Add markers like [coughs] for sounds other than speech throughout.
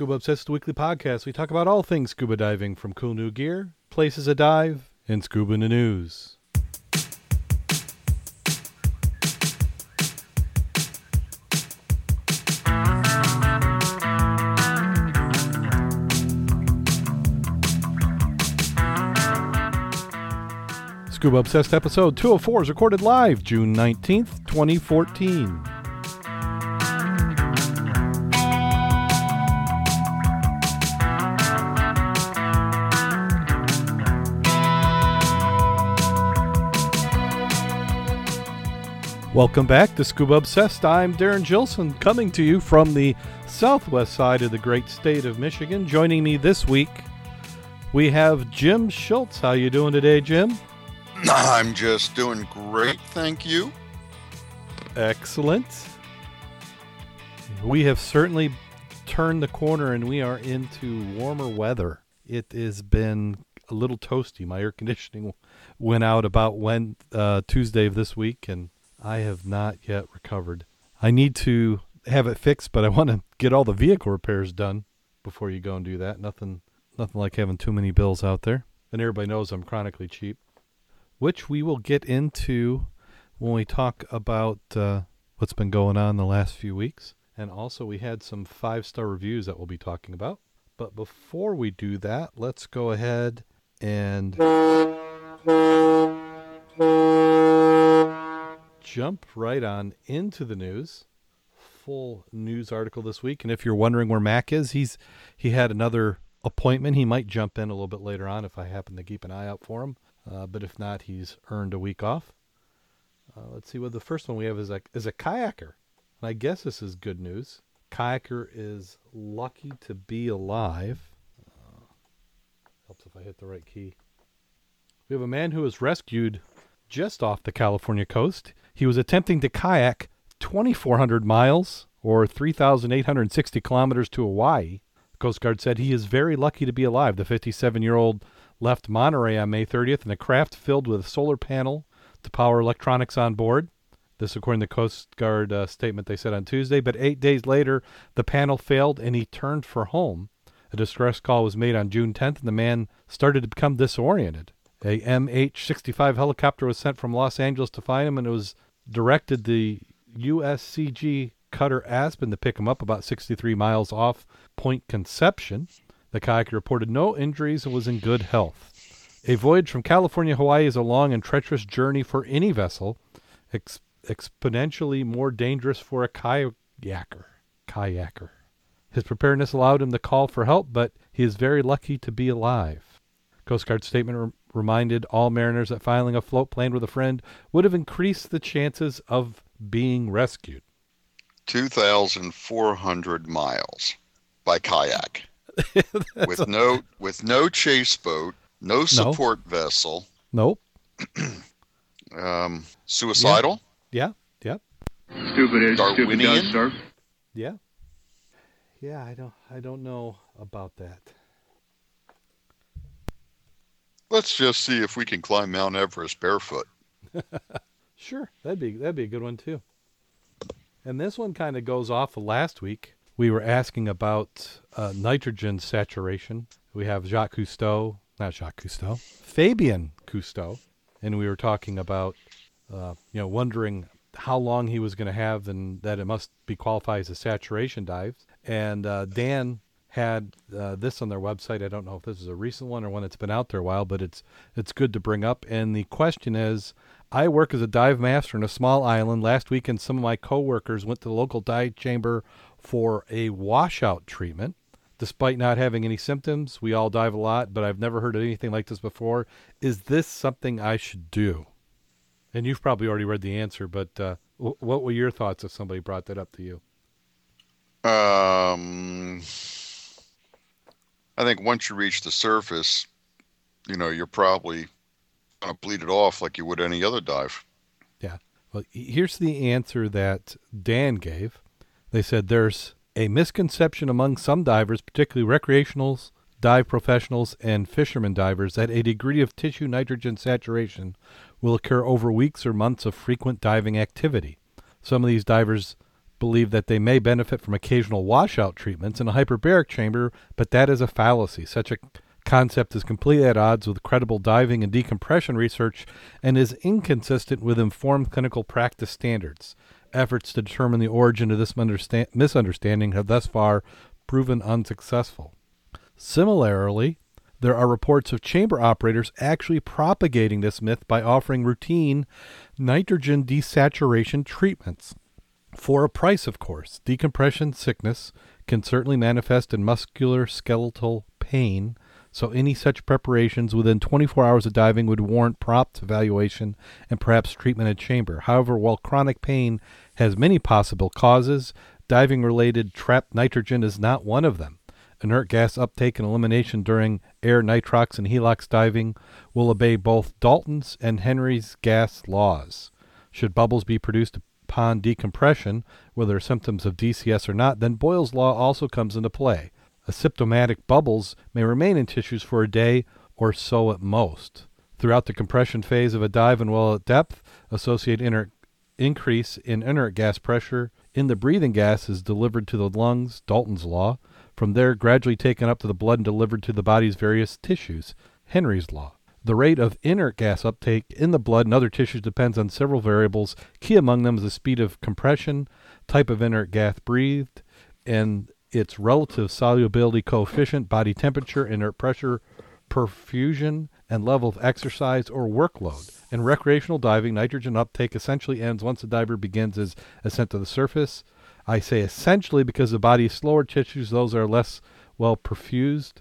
Scuba Obsessed Weekly Podcast. We talk about all things scuba diving from cool new gear, places to dive, and scuba in the news. Scuba Obsessed episode 204 is recorded live June 19th, 2014. Welcome back to Scuba Obsessed. I'm Darren Gilson, coming to you from the southwest side of the great state of Michigan. Joining me this week, we have Jim Schultz. How you doing today, Jim? [laughs] I'm just doing great, thank you. Excellent. We have certainly turned the corner and we are into warmer weather. It has been a little toasty. My air conditioning [laughs] went out about when uh, Tuesday of this week, and I have not yet recovered. I need to have it fixed, but I want to get all the vehicle repairs done before you go and do that. Nothing, nothing like having too many bills out there. And everybody knows I'm chronically cheap, which we will get into when we talk about uh, what's been going on the last few weeks. And also, we had some five star reviews that we'll be talking about. But before we do that, let's go ahead and jump right on into the news. Full news article this week, and if you're wondering where Mac is, he's he had another appointment. He might jump in a little bit later on if I happen to keep an eye out for him. Uh, but if not, he's earned a week off. Uh, let's see what the first one we have is a is a kayaker, and I guess this is good news. Kayaker is lucky to be alive. Uh, helps if I hit the right key. We have a man who was rescued just off the California coast. He was attempting to kayak 2,400 miles or 3,860 kilometers to Hawaii. The Coast Guard said he is very lucky to be alive. The 57 year old left Monterey on May 30th in a craft filled with a solar panel to power electronics on board. This, according to the Coast Guard uh, statement they said on Tuesday. But eight days later, the panel failed and he turned for home. A distress call was made on June 10th, and the man started to become disoriented. A MH-65 helicopter was sent from Los Angeles to find him, and it was directed the USCG cutter Aspen to pick him up about 63 miles off Point Conception. The kayaker reported no injuries and was in good health. A voyage from California Hawaii is a long and treacherous journey for any vessel, ex- exponentially more dangerous for a kayaker. Kayaker. His preparedness allowed him to call for help, but he is very lucky to be alive. Coast Guard statement re- reminded all mariners that filing a float plan with a friend would have increased the chances of being rescued. 2,400 miles by kayak [laughs] with no with no chase boat, no support vessel, Nope. [clears throat] um, suicidal. Yeah. Yep. Stupid is, stupid Darwinian? does, sir. Yeah. Yeah, I don't I don't know about that. Let's just see if we can climb Mount Everest barefoot. [laughs] Sure, that'd be that'd be a good one too. And this one kind of goes off of last week. We were asking about uh, nitrogen saturation. We have Jacques Cousteau, not Jacques Cousteau, Fabien Cousteau, and we were talking about, uh, you know, wondering how long he was going to have and that it must be qualified as a saturation dive. And uh, DAN had uh, this on their website. I don't know if this is a recent one or one that's been out there a while, but it's it's good to bring up. And the question is, I work as a dive master in a small island. Last weekend, some of my coworkers went to the local dive chamber for a washout treatment. Despite not having any symptoms, we all dive a lot, but I've never heard of anything like this before. Is this something I should do? And you've probably already read the answer, but uh, what were your thoughts if somebody brought that up to you? Um, I think once you reach the surface, you know, you're probably going to bleed it off like you would any other dive. Yeah. Well, here's the answer that DAN gave. They said there's a misconception among some divers, particularly recreationals, dive professionals, and fishermen divers, that a degree of tissue nitrogen saturation will occur over weeks or months of frequent diving activity. Some of these divers believe that they may benefit from occasional washout treatments in a hyperbaric chamber, but that is a fallacy. Such a concept is completely at odds with credible diving and decompression research and is inconsistent with informed clinical practice standards. Efforts to determine the origin of this misunderstanding have thus far proven unsuccessful. Similarly, there are reports of chamber operators actually propagating this myth by offering routine nitrogen desaturation treatments. For a price, of course. Decompression sickness can certainly manifest in muscular skeletal pain, so any such preparations within 24 hours of diving would warrant prompt evaluation and perhaps treatment in chamber. However, while chronic pain has many possible causes, diving related trapped nitrogen is not one of them. Inert gas uptake and elimination during air nitrox and heliox diving will obey both Dalton's and Henry's gas laws. Should bubbles be produced upon decompression, whether symptoms of DCS or not, then Boyle's law also comes into play. Asymptomatic bubbles may remain in tissues for a day or so at most. Throughout the compression phase of a dive and while at depth, associated inert increase in inert gas pressure in the breathing gas is delivered to the lungs, Dalton's law. From there, gradually taken up to the blood and delivered to the body's various tissues, Henry's law. The rate of inert gas uptake in the blood and other tissues depends on several variables. Key among them is the speed of compression, type of inert gas breathed, and its relative solubility coefficient, body temperature, inert pressure, perfusion, and level of exercise or workload. In recreational diving, nitrogen uptake essentially ends once the diver begins his ascent to the surface. I say essentially because the body's slower tissues, those are less well perfused,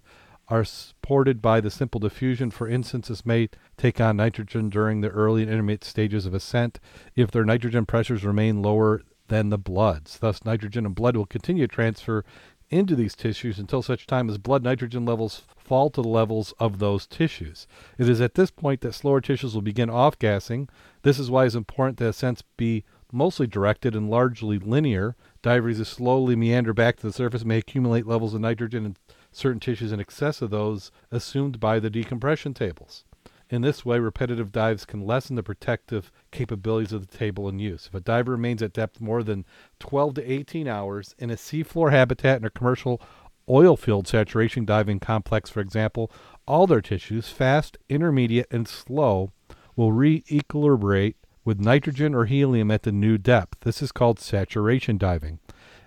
are supported by the simple diffusion. For instance, this may take on nitrogen during the early and intermediate stages of ascent if their nitrogen pressures remain lower than the blood's. Thus, nitrogen and blood will continue to transfer into these tissues until such time as blood nitrogen levels fall to the levels of those tissues. It is at this point that slower tissues will begin off gassing. This is why it's important that ascents be mostly directed and largely linear Divers who slowly meander back to the surface may accumulate levels of nitrogen in certain tissues in excess of those assumed by the decompression tables. In this way, repetitive dives can lessen the protective capabilities of the table in use. If a diver remains at depth more than 12 to 18 hours in a seafloor habitat in a commercial oil field saturation diving complex, for example, all their tissues, fast, intermediate, and slow, will re equilibrate with nitrogen or helium at the new depth. This is called saturation diving.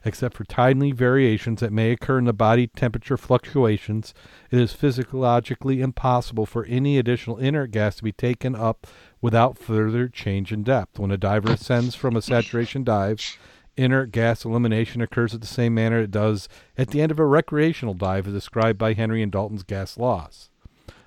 Except for tiny variations that may occur in the body temperature fluctuations, it is physiologically impossible for any additional inert gas to be taken up without further change in depth. When a diver ascends from a saturation dive, inert gas elimination occurs at the same manner it does at the end of a recreational dive, as described by Henry and Dalton's gas laws.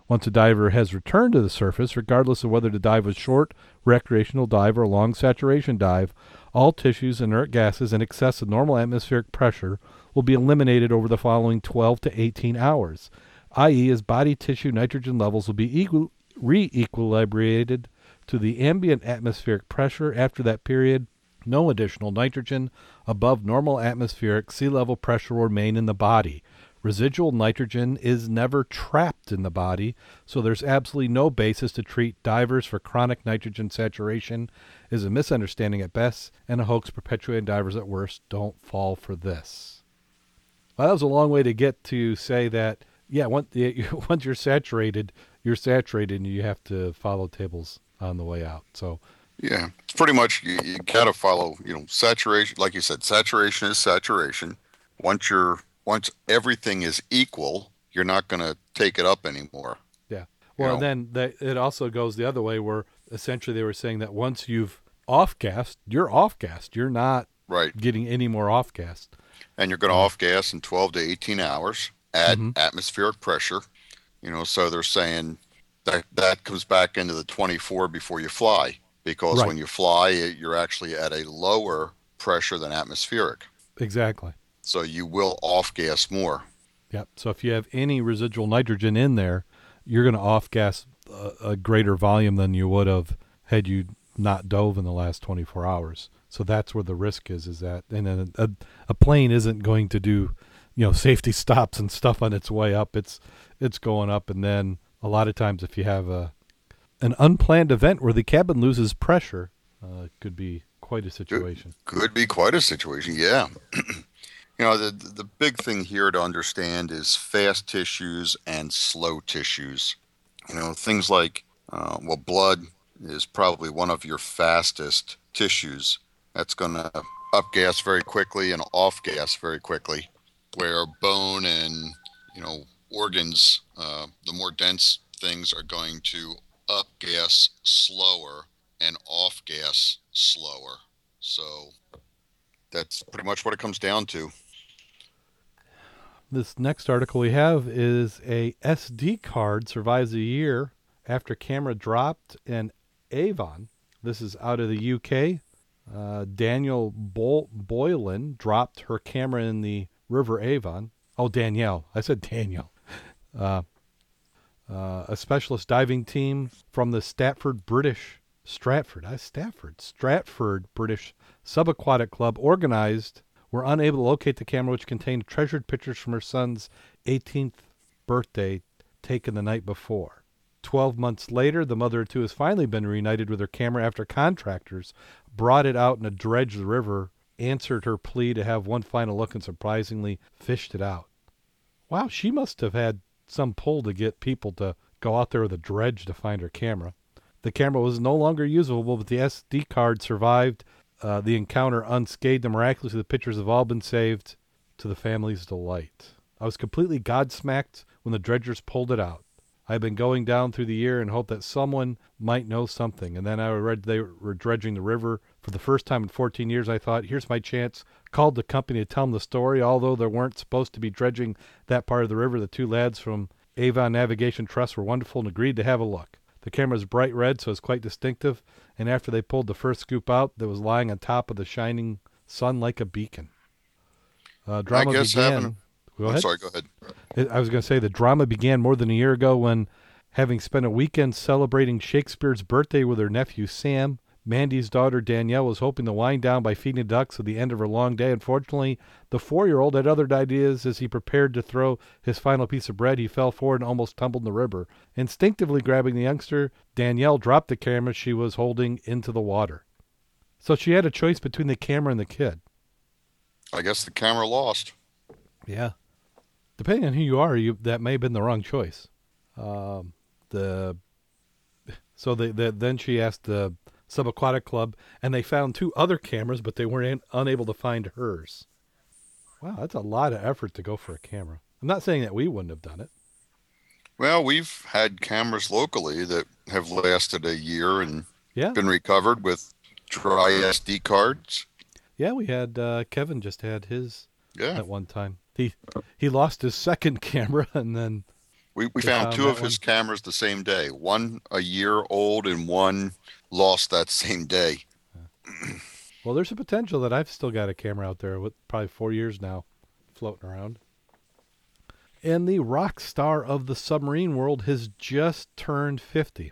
Once a diver has returned to the surface, regardless of whether the dive was short, recreational dive, or long saturation dive, all tissues, inert gases, in excess of normal atmospheric pressure will be eliminated over the following 12 to 18 hours, i.e., as body tissue nitrogen levels will be equal, re-equilibrated to the ambient atmospheric pressure after that period. No additional nitrogen above normal atmospheric sea level pressure will remain in the body. Residual nitrogen is never trapped in the body, so there's absolutely no basis to treat divers for chronic nitrogen saturation. Is a misunderstanding at best and a hoax perpetuating divers at worst. Don't fall for this. Well, that was a long way to get to say that, yeah, once, [laughs] once you're saturated, you're saturated and you have to follow tables on the way out. So, yeah, it's pretty much you, you got to follow, you know, saturation. Like you said, saturation is saturation. Once you're once everything is equal, you're not going to take it up anymore. Yeah. Well, you know? then that, it also goes the other way where essentially they were saying that once you've off gassed, you're off gassed. You're not right getting any more off gassed. And you're going to off gas in 12 to 18 hours at mm-hmm. atmospheric pressure. You know, so they're saying that that comes back into the 24 before you fly because right. when you fly, you're actually at a lower pressure than atmospheric. Exactly so you will off gas more. Yep. So if you have any residual nitrogen in there, you're going to off gas a, a, greater volume than you would have had you not dove in the last 24 hours. So that's where the risk is. Is that and a, a, a plane isn't going to do, you know, safety [laughs] stops and stuff on its way up. It's it's going up, and then a lot of times if you have a an unplanned event where the cabin loses pressure, uh, it could be quite a situation. Could, could be quite a situation, yeah. [clears throat] you know, the the big thing here to understand is fast tissues and slow tissues. You know, things like uh, well, blood is probably one of your fastest tissues. That's going to up gas very quickly and off gas very quickly. Where bone and you know organs, uh, the more dense things are going to up gas slower and off gas slower. So that's pretty much what it comes down to. This next article we have is a SD card survives a year after camera dropped in Avon. This is out of the UK. Uh, Daniel Bo- Boylan dropped her camera in the River Avon. Oh, Danielle. I said Daniel. [laughs] Uh, uh, a specialist diving team from the Stratford British Stratford, I Stafford, Stratford British Subaquatic Club organized were unable to locate the camera which contained treasured pictures from her son's 18th birthday taken the night before. Twelve months later, the mother of two has finally been reunited with her camera after contractors brought it out in a dredged river, answered her plea to have one final look, and surprisingly fished it out. Wow, she must have had some pull to get people to go out there with a dredge to find her camera. The camera was no longer usable, but the SD card survived uh, the encounter unscathed, and miraculously the pictures have all been saved to the family's delight. I was completely godsmacked when the dredgers pulled it out. I had been going down through the year and hoped that someone might know something. And then I read they were dredging the river for the first time in 14 years. I thought, here's my chance. Called the company to tell them the story. Although they weren't supposed to be dredging that part of the river, the two lads from Avon Navigation Trust were wonderful and agreed to have a look. The camera is bright red, so it's quite distinctive. And after they pulled the first scoop out, that was lying on top of the shining sun like a beacon. Uh, drama began. Having, Go ahead. I'm sorry, go ahead. I was going to say the drama began more than a year ago when, having spent a weekend celebrating Shakespeare's birthday with her nephew Sam, Mandy's daughter Danielle was hoping to wind down by feeding ducks at the end of her long day. Unfortunately, the four year old had other ideas. As he prepared to throw his final piece of bread, he fell forward and almost tumbled in the river. Instinctively grabbing the youngster, Danielle dropped the camera she was holding into the water. So she had a choice between the camera and the kid. I guess the camera lost. Yeah depending on who you are, you that may have been the wrong choice. Um, the so they, the, then she asked the subaquatic club, and they found two other cameras, but they weren't unable to find hers. Wow, that's a lot of effort to go for a camera. I'm not saying that we wouldn't have done it. Well, we've had cameras locally that have lasted a year and yeah. been recovered with dry SD cards. Yeah, we had uh, Kevin just had his yeah. at one time. He he lost his second [laughs] camera and then we, we found, found two of one. his cameras the same day. One a year old and one lost that [laughs] same day. [clears throat] Well, there's a potential that I've still got a camera out there with probably four years now floating around. And the rock star of the submarine world has just turned 50.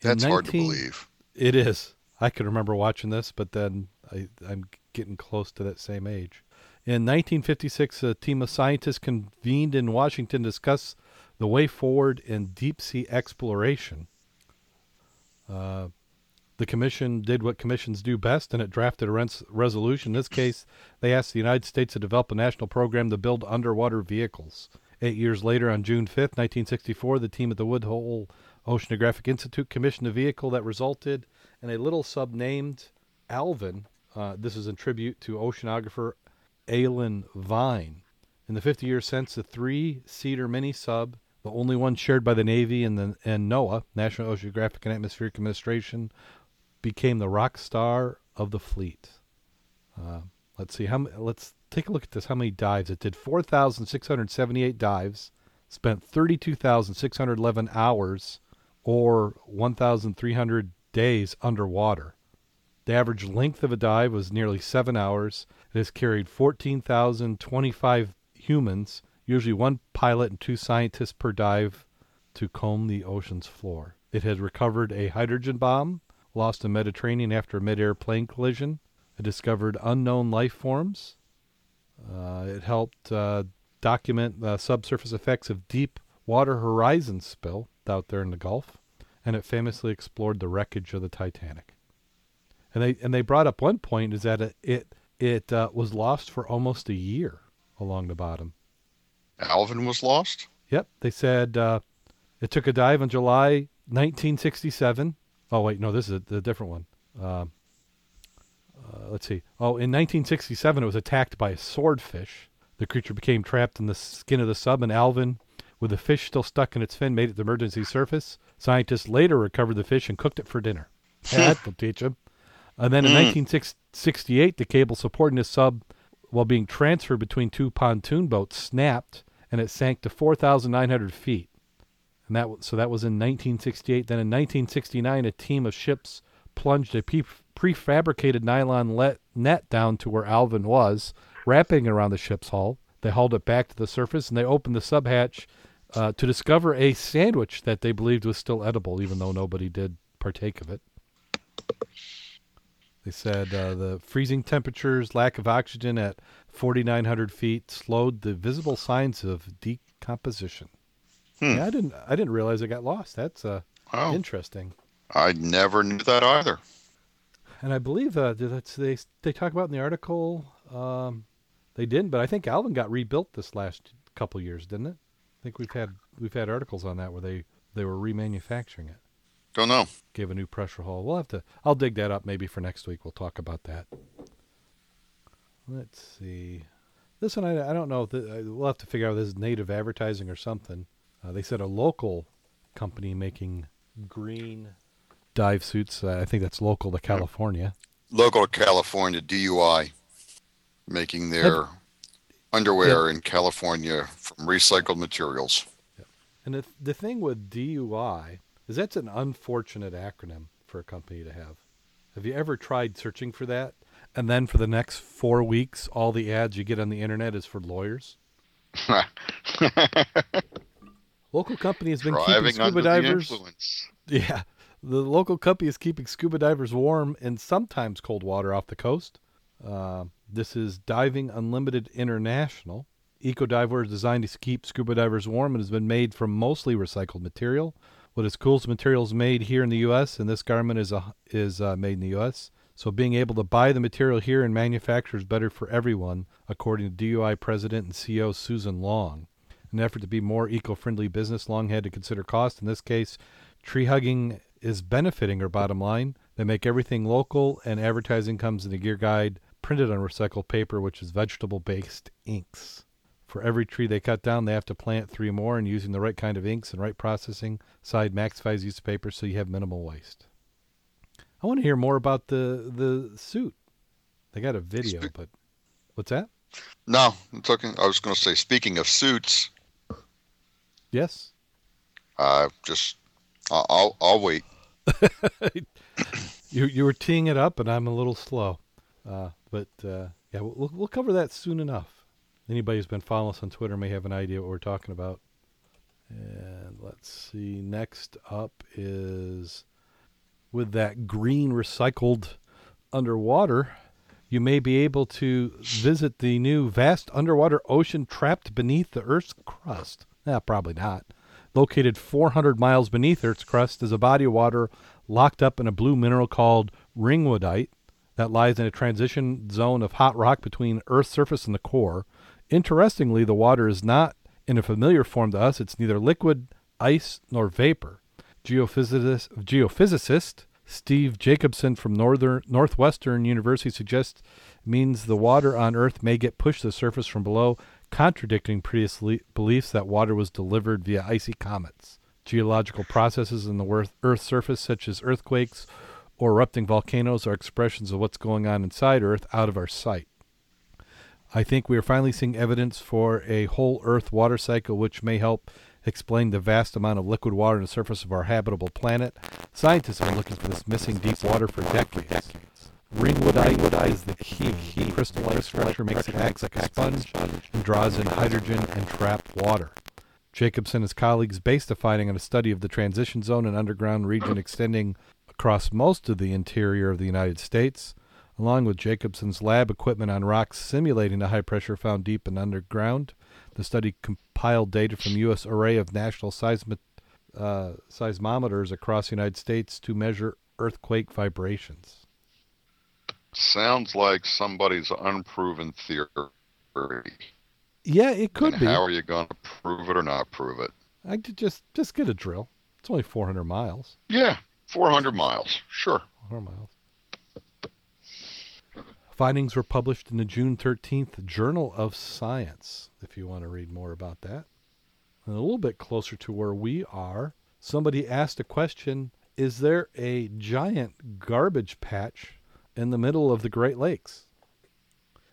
That's 19, hard to believe. It is. I can remember watching this, but then I, I'm getting close to that same age. In 1956, a team of scientists convened in Washington to discuss the way forward in deep sea exploration. Uh, the commission did what commissions do best, and it drafted a res- resolution. In this case, they asked the United States to develop a national program to build underwater vehicles. Eight years later, on June 5th, 1964, the team at the Woods Hole Oceanographic Institute commissioned a vehicle that resulted in a little sub named Alvin. Uh, this is in tribute to oceanographer Allyn Vine. In the 50 years since, the three seater mini sub, the only one shared by the Navy and, the, and NOAA, National Oceanographic and Atmospheric Administration, became the rock star of the fleet. Uh, let's see how let's take a look at this. How many dives it did? Four thousand six hundred seventy-eight dives. Spent thirty-two thousand six hundred eleven hours, or one thousand three hundred days underwater. The average length of a dive was nearly seven hours. It has carried 14,025 humans, usually one pilot and two scientists per dive, to comb the ocean's floor. It has recovered a hydrogen bomb lost in Mediterranean after a mid-air plane collision. It discovered unknown life forms. Uh, it helped uh, document the subsurface effects of deep water horizon spill out there in the Gulf, and it famously explored the wreckage of the Titanic. And they and they brought up one point is that it it, it uh, was lost for almost a year along the bottom. Alvin was lost. Yep, they said uh, it took a dive in July 1967. Oh wait, no, this is a, a different one. Um, uh, let's see. Oh, in 1967, it was attacked by a swordfish. The creature became trapped in the skin of the sub, and Alvin, with the fish still stuck in its fin, made it to the emergency surface. Scientists later recovered the fish and cooked it for dinner. [laughs] That will teach them. And then in 1968, the cable supporting the sub, while being transferred between two pontoon boats, snapped, and it sank to 4,900 feet. And that so that was in 1968. Then in 1969, a team of ships plunged a pre- prefabricated nylon let, net down to where Alvin was, wrapping around the ship's hull. They hauled it back to the surface and they opened the subhatch uh, to discover a sandwich that they believed was still edible, even though nobody did partake of it. They said uh, the freezing temperatures, lack of oxygen at 4,900 feet slowed the visible signs of decomposition. Hmm. Yeah, I didn't. I didn't realize it got lost. That's uh, oh. interesting. I never knew that either. And I believe uh, that's they they talk about in the article. Um, they didn't, but I think Alvin got rebuilt this last couple years, didn't it? I think we've had we've had articles on that where they they were remanufacturing it. Don't know. Gave a new pressure hull. We'll have to. I'll dig that up maybe for next week. We'll talk about that. Let's see. This one I, I don't know. The, we'll have to figure out if this is native advertising or something. Uh, they said a local company making green dive suits. Uh, I think that's local to California. Local to California, DUI, making their have, underwear yeah. in California from recycled materials. Yeah. And the, the thing with DUI is that's an unfortunate acronym for a company to have. Have you ever tried searching for that? And then for the next four weeks, all the ads you get on the internet is for lawyers. [laughs] local company has been Driving keeping scuba divers. [laughs] Yeah, the local company is keeping scuba divers warm in sometimes cold water off the coast. Uh, this is Diving Unlimited International. Eco Diver is designed to keep scuba divers warm and has been made from mostly recycled material. What is cool is material is made here in the U.S. and this garment is a, is uh, made in the U.S. So being able to buy the material here and manufacture is better for everyone, according to DUI President and CEO Susan Long. In an effort to be more eco-friendly business, Long had to consider cost. In this case, tree hugging is benefiting her bottom line. They make everything local, and advertising comes in a gear guide printed on recycled paper, which is vegetable-based inks. For every tree they cut down, they have to plant three more, and using the right kind of inks and right processing side maximize use of paper so you have minimal waste. I want to hear more about the the suit. They got a video, Spe- but what's that? No, I'm talking. I was going to say, speaking of suits. Yes. Uh, just I'll I'll, I'll wait. [laughs] you you were teeing it up, and I'm a little slow. Uh, but uh, yeah, we'll we'll cover that soon enough. Anybody who's been following us on Twitter may have an idea what we're talking about. And let's see. Next up is with that green recycled underwater, you may be able to visit the new vast underwater ocean trapped beneath the Earth's crust. Eh, probably not. Located 400 miles beneath Earth's crust is a body of water locked up in a blue mineral called ringwoodite that lies in a transition zone of hot rock between Earth's surface and the core. Interestingly, the water is not in a familiar form to us. It's neither liquid, ice, nor vapor geophysicist, geophysicist Steve Jacobsen from Northern Northwestern University suggests means the water on Earth may get pushed to the surface from below, contradicting previous beliefs that water was delivered via icy comets. Geological processes in the Earth's surface, such as earthquakes or erupting volcanoes, are expressions of what's going on inside Earth out of our sight. I think we are finally seeing evidence for a whole Earth water cycle, which may help explain the vast amount of liquid water on the surface of our habitable planet. Scientists have been looking for this missing deep water for decades. Ringwoodite is the key. Crystalline structure makes it act like a sponge and draws in hydrogen and trapped water. Jacobsen and his colleagues based the finding on a study of the transition zone and underground region extending across most of the interior of the United States, along with Jacobsen's lab equipment on rocks simulating the high pressure found deep and underground. The study compiled data from USArray of national seismic, uh, seismometers across the United States to measure earthquake vibrations. sounds like somebody's unproven theory. Yeah, it could and be. How are you going to prove it or not prove it? I could just just get a drill. It's only 400 miles. Yeah, 400 miles. Sure. 400 miles. Findings were published in the June 13th Journal of Science, if you want to read more about that. And a little bit closer to where we are, somebody asked a question Is there a giant garbage patch in the middle of the Great Lakes?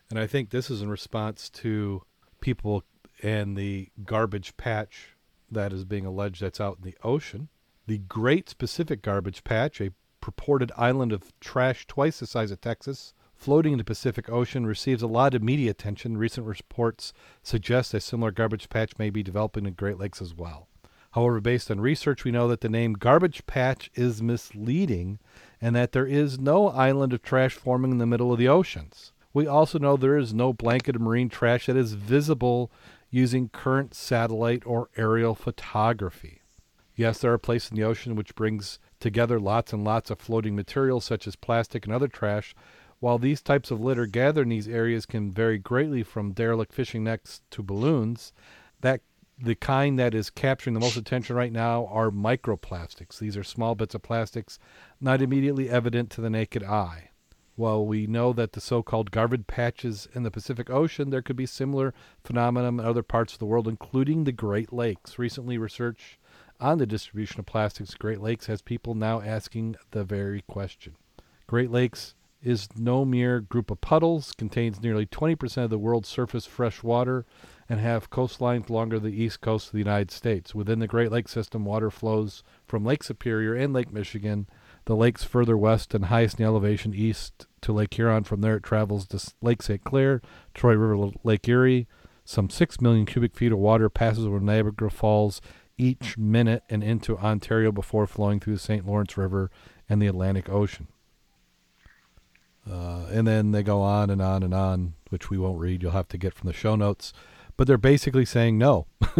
And I think this is in response to people and the garbage patch that is being alleged that's out in the ocean. The Great Pacific Garbage Patch, a purported island of trash twice the size of Texas, floating in the Pacific Ocean, receives a lot of media attention. Recent reports suggest a similar garbage patch may be developing in Great Lakes as well. However, based on research, we know that the name garbage patch is misleading and that there is no island of trash forming in the middle of the oceans. We also know there is no blanket of marine trash that is visible using current satellite or aerial photography. Yes, there are places in the ocean which brings together lots and lots of floating materials such as plastic and other trash. While these types of litter gathered in these areas can vary greatly from derelict fishing nets to balloons, that the kind that is capturing the most attention right now are microplastics. These are small bits of plastics not immediately evident to the naked eye. While we know that the so-called garbage patches in the Pacific Ocean, there could be similar phenomena in other parts of the world, including the Great Lakes. Recently, research on the distribution of plastics Great Lakes has people now asking the very question. Great Lakes is no mere group of puddles, contains nearly 20% of the world's surface fresh water, and have coastlines longer than the east coast of the United States. Within the Great Lakes system, water flows from Lake Superior and Lake Michigan, the lakes further west and highest in elevation east to Lake Huron. From there, it travels to Lake St. Clair, Troy River, Lake Erie. Some 6 million cubic feet of water passes over Niagara Falls each minute and into Ontario before flowing through the St. Lawrence River and the Atlantic Ocean. Uh, and then they go on and on and on, which we won't read. You'll have to get from the show notes. But they're basically saying no. [laughs]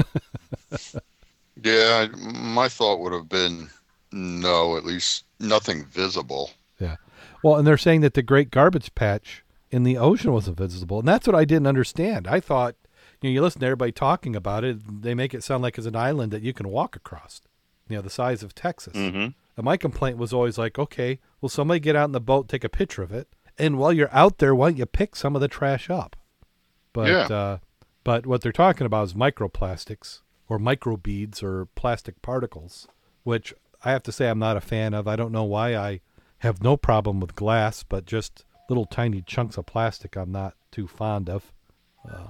yeah, my thought would have been no, at least nothing visible. Yeah. Well, and they're saying that the great garbage patch in the ocean was invisible. And that's what I didn't understand. I thought, you know, you listen to everybody talking about it, they make it sound like it's an island that you can walk across, you know, the size of Texas. Mm-hmm. And my complaint was always like, okay, well, somebody get out in the boat, take a picture of it, and while you're out there, why don't you pick some of the trash up? But Yeah. uh, but what they're talking about is microplastics or microbeads or plastic particles, which I have to say I'm not a fan of. I don't know why I have no problem with glass, but just little tiny chunks of plastic I'm not too fond of. Uh,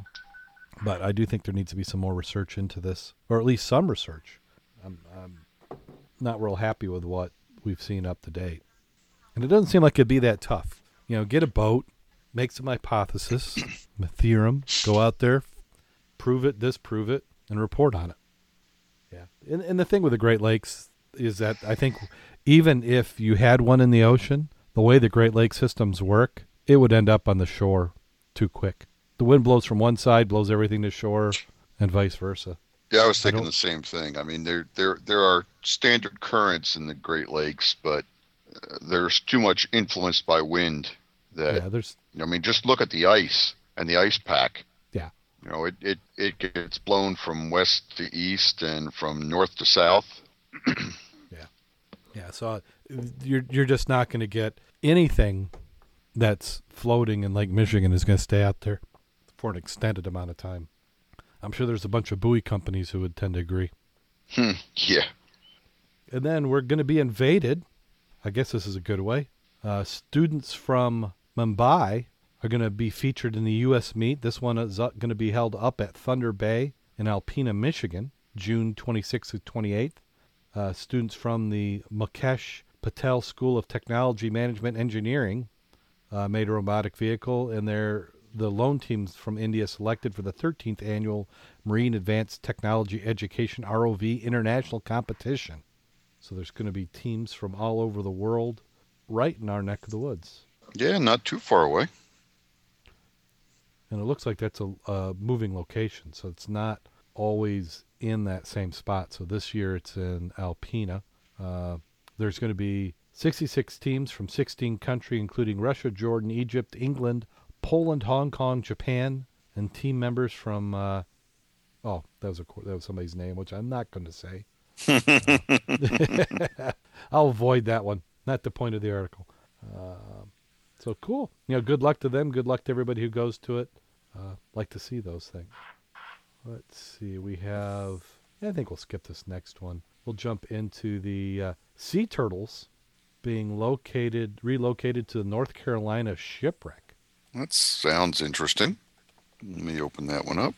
but I do think there needs to be some more research into this, or at least some research. I'm, I'm not real happy with what we've seen up to date. And it doesn't seem like it'd be that tough. You know, get a boat, make some hypothesis, [coughs] a theorem, go out there, prove it, disprove it, and report on it. Yeah. And, and the thing with the Great Lakes is that I think even if you had one in the ocean, the way the Great Lake systems work, it would end up on the shore too quick. The wind blows from one side, blows everything to shore, and vice versa. Yeah, I was thinking don't- the same thing. I mean, there there there are standard currents in the Great Lakes, but there's too much influenced by wind. That yeah, there's I mean, just look at the ice and the ice pack. Yeah. You know, it it it gets blown from west to east and from north to south. [clears throat] Yeah, Yeah. so you're you're just not going to get anything that's floating in Lake Michigan is going to stay out there for an extended amount of time. I'm sure there's a bunch of buoy companies who would tend to agree. Hmm. Yeah. And then we're going to be invaded. I guess this is a good way. Uh, students from Mumbai are going to be featured in the U.S. meet. This one is going to be held up at Thunder Bay in Alpena, Michigan, June 26th to 28th. Uh, students from the Mukesh Patel School of Technology Management Engineering uh, made a robotic vehicle, and they're the lone teams from India selected for the 13th annual Marine Advanced Technology Education ROV International Competition. So there's going to be teams from all over the world right in our neck of the woods. Yeah, not too far away. And it looks like that's a, a moving location, so it's not always in that same spot. So this year it's in Alpena. Uh, there's going to be 66 teams from 16 countries, including Russia, Jordan, Egypt, England, Poland, Hong Kong, Japan, and team members from. Uh, oh, that was a that was somebody's name, which I'm not going to say. [laughs] I'll avoid that one. Not the point of the article. Uh, so cool. You know, good luck to them. Good luck to everybody who goes to it. Uh, like to see those things. Let's see. We have. I think we'll skip this next one. We'll jump into the uh, sea turtles being located, relocated to the North Carolina shipwreck. That sounds interesting. Let me open that one up.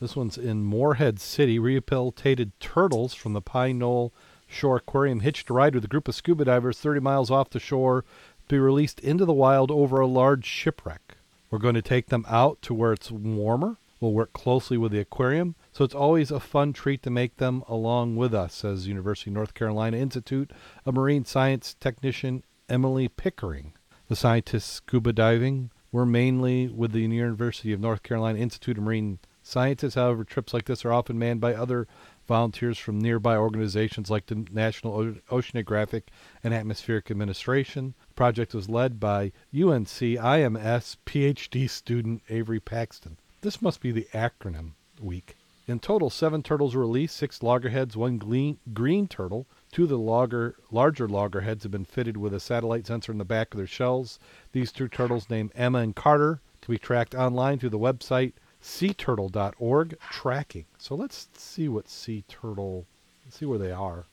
This one's in Morehead City. Rehabilitated turtles from the Pine Knoll Shore Aquarium hitched a ride with a group of scuba divers 30 miles off the shore to be released into the wild over a large shipwreck. We're going to take them out to where it's warmer. We'll work closely with the aquarium. So it's always a fun treat to make them along with us, says University of North Carolina Institute of Marine Science technician Emily Pickering. The scientists scuba diving were mainly with the University of North Carolina Institute of Marine Sciences. However, trips like this are often manned by other volunteers from nearby organizations like the National Oceanographic and Atmospheric Administration. The project was led by UNC IMS PhD student Avery Paxton. This must be the acronym week. In total, seven turtles were released, six loggerheads, one green, green turtle. Two of the logger, larger loggerheads have been fitted with a satellite sensor in the back of their shells. These two turtles, named Emma and Carter, can be tracked online through the website seaturtle.org tracking. So let's see what sea turtle, let's see where they are.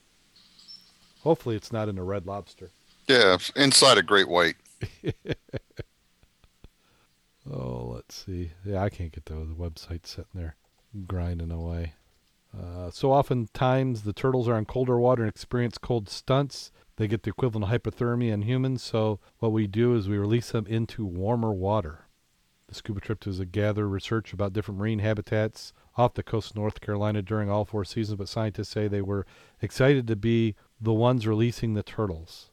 Hopefully, it's not in a red lobster. Yeah, inside a great white. [laughs] oh, let's see. Yeah, I can't get the, the website sitting there grinding away. Uh, so oftentimes the turtles are in colder water and experience cold stunts. They get the equivalent of hypothermia in humans. So what we do is we release them into warmer water. The scuba trip is a gather research about different marine habitats off the coast of North Carolina during all four seasons, but scientists say they were excited to be the ones releasing the turtles.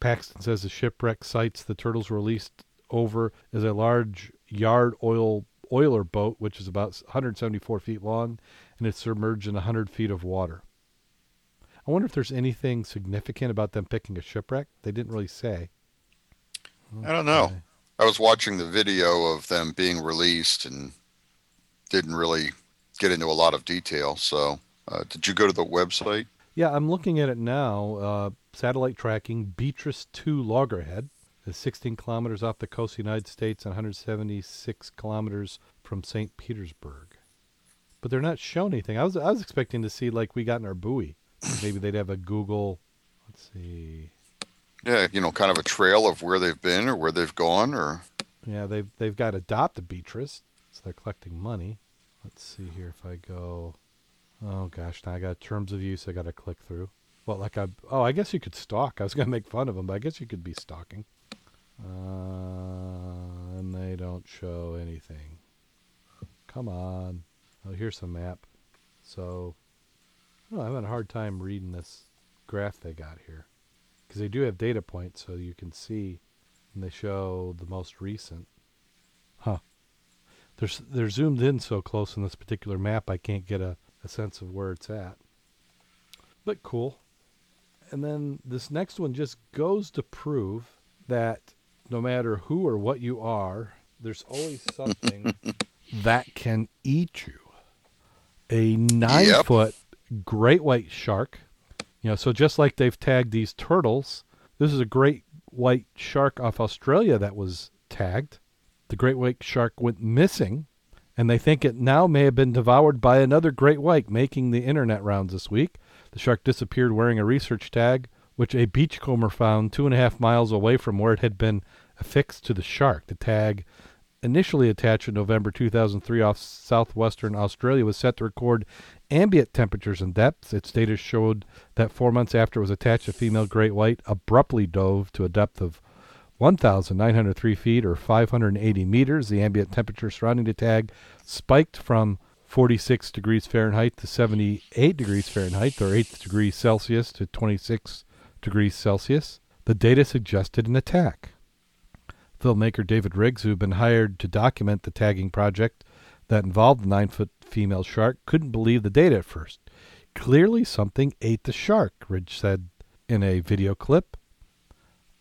Paxton says the shipwreck sites the turtles were released over is a large yard oil oiler boat, which is about 174 feet long, and it's submerged in 100 feet of water. I wonder if there's anything significant about them picking a shipwreck. They didn't really say. I don't know. I was watching the video of them being released and didn't really get into a lot of detail. So, uh, did you go to the website? Yeah, I'm looking at it now. Uh, satellite tracking Beatrice 2 loggerhead is 16 kilometers off the coast of the United States and 176 kilometers from St. Petersburg. But they're not showing anything. I was I was expecting to see like we got in our buoy. Maybe they'd have a Google. Let's see. Yeah, you know, kind of a trail of where they've been or where they've gone, or yeah, they've they've got adopt Beatrice, so they're collecting money. Let's see here if I go. Oh gosh, now I got terms of use. I got to click through. Well, like I oh, I guess you could stalk. I was gonna make fun of them, but I guess you could be stalking. Uh, and they don't show anything. Come on. Oh, here's a map. So, oh, I'm having a hard time reading this graph they got here because they do have data points, so you can see, and they show the most recent. Huh. They're they're zoomed in so close in this particular map, I can't get a, a sense of where it's at. But cool. And then this next one just goes to prove that no matter who or what you are, there's always [laughs] something that can eat you. A nine yep. foot great white shark you know, so just like they've tagged these turtles, this is a great white shark off Australia that was tagged. The great white shark went missing, and they think it now may have been devoured by another great white, making the internet rounds this week. The shark disappeared wearing a research tag, which a beachcomber found two and a half miles away from where it had been affixed to the shark. The tag initially attached in November 2003 off southwestern Australia, was set to record ambient temperatures and depths. Its data showed that four months after it was attached, a female great white abruptly dove to a depth of 1,903 feet or 580 meters. The ambient temperature surrounding the tag spiked from 46 degrees Fahrenheit to 78 degrees Fahrenheit or 8 degrees Celsius to 26 degrees Celsius. The data suggested an attack. Filmmaker David Riggs, who had been hired to document the tagging project that involved the nine foot female shark, couldn't believe the data at first. Clearly, something ate the shark, Ridge said in a video clip.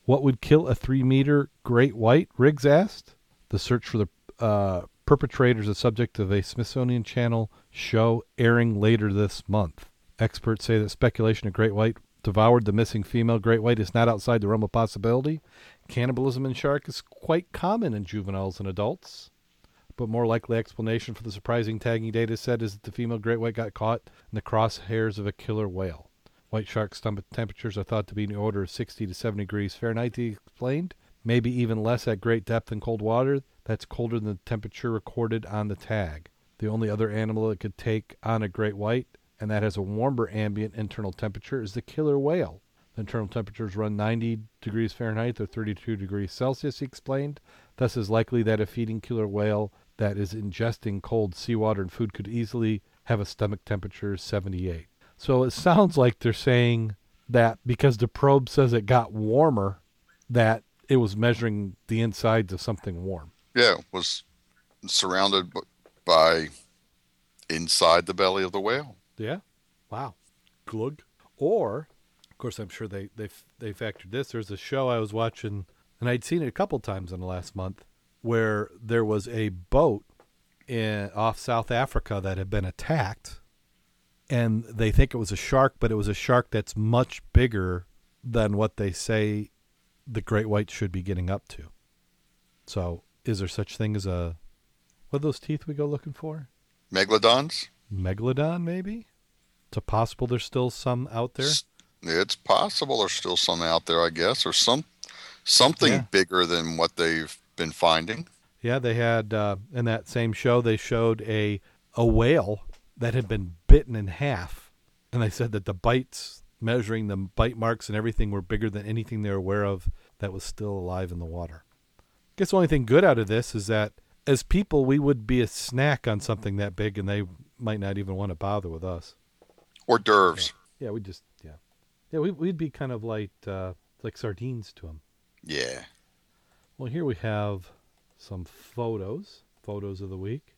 What would kill a three meter great white? Riggs asked. The search for the uh, perpetrators is subject of a Smithsonian Channel show airing later this month. Experts say that speculation of great white devoured the missing female great white is not outside the realm of possibility. Cannibalism in shark is quite common in juveniles and adults. But more likely explanation for the surprising tagging data set is that the female great white got caught in the crosshairs of a killer whale. White shark stomach temperatures are thought to be in the order of 60 to 70 degrees Fahrenheit, he explained. Maybe even less at great depth in cold water. That's colder than the temperature recorded on the tag. The only other animal that could take on a great white, and that has a warmer ambient internal temperature, is the killer whale. The internal temperatures run 90 degrees Fahrenheit or 32 degrees Celsius, he explained. Thus, is likely that a feeding killer whale that is ingesting cold seawater and food could easily have a stomach temperature of 78. So it sounds like they're saying that because the probe says it got warmer, that it was measuring the insides of something warm. Yeah, it was surrounded by inside the belly of the whale. Yeah. Wow. Glug. Or, of course, I'm sure they they they factored this. There's a show I was watching, and I'd seen it a couple times in the last month where there was a boat in off South Africa that had been attacked, and they think it was a shark, but it was a shark that's much bigger than what they say the great white should be getting up to. So, is there such thing as a what are those teeth we go looking for? Megalodons? Megalodon, maybe. It's possible there's still some out there. It's possible there's still some out there, I guess, or some something yeah. bigger than what they've been finding. Yeah, they had uh, in that same show they showed a a whale that had been bitten in half, and they said that the bites, measuring the bite marks and everything, were bigger than anything they were aware of that was still alive in the water. I guess the only thing good out of this is that as people, we would be a snack on something that big, and they might not even want to bother with us. Or d'oeuvres. Yeah, yeah we just yeah, yeah. We, we'd be kind of like uh, like sardines to them. Yeah. Well, here we have some photos, photos of the week.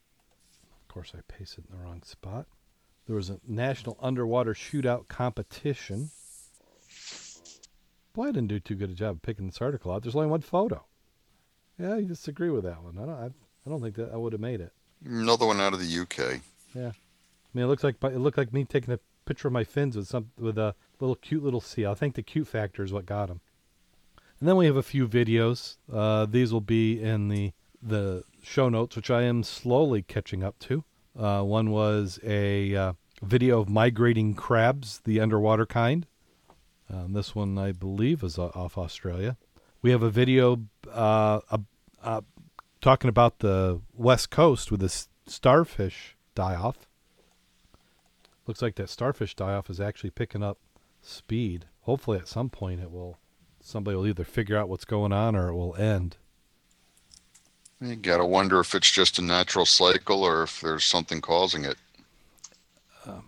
Of course, I pasted in the wrong spot. There was a national underwater shootout competition. Boy, I didn't do too good a job of picking this article out. There's only one photo. Yeah, you disagree with that one. I don't. I, I don't think that I would have made it. Another one out of the UK. Yeah, I mean, it looks like it looked like me taking a picture of my fins with some with a little cute little seal. I think the cute factor is what got him. And then we have a few videos. Uh, these will be in the the show notes, which I am slowly catching up to. Uh, one was a uh, video of migrating crabs, the underwater kind. Um, this one, I believe, is off Australia. We have a video uh, uh, talking about the west coast with this starfish die off. Looks like that starfish die off is actually picking up speed. Hopefully, at some point, it will somebody will either figure out what's going on or it will end. You gotta wonder if it's just a natural cycle or if there's something causing it. Um,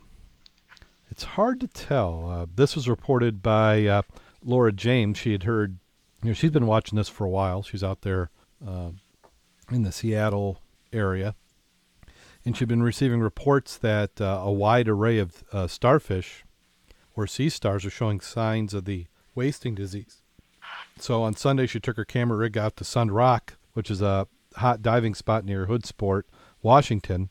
it's hard to tell. Uh, this was reported by uh, Laura James. She had heard, you know, she's been watching this for a while. She's out there uh, in the Seattle area, and she'd been receiving reports that uh, a wide array of uh, starfish or sea stars are showing signs of the wasting disease. So on Sunday, she took her camera rig out to Sund Rock, which is a hot diving spot near Hoodsport, Washington,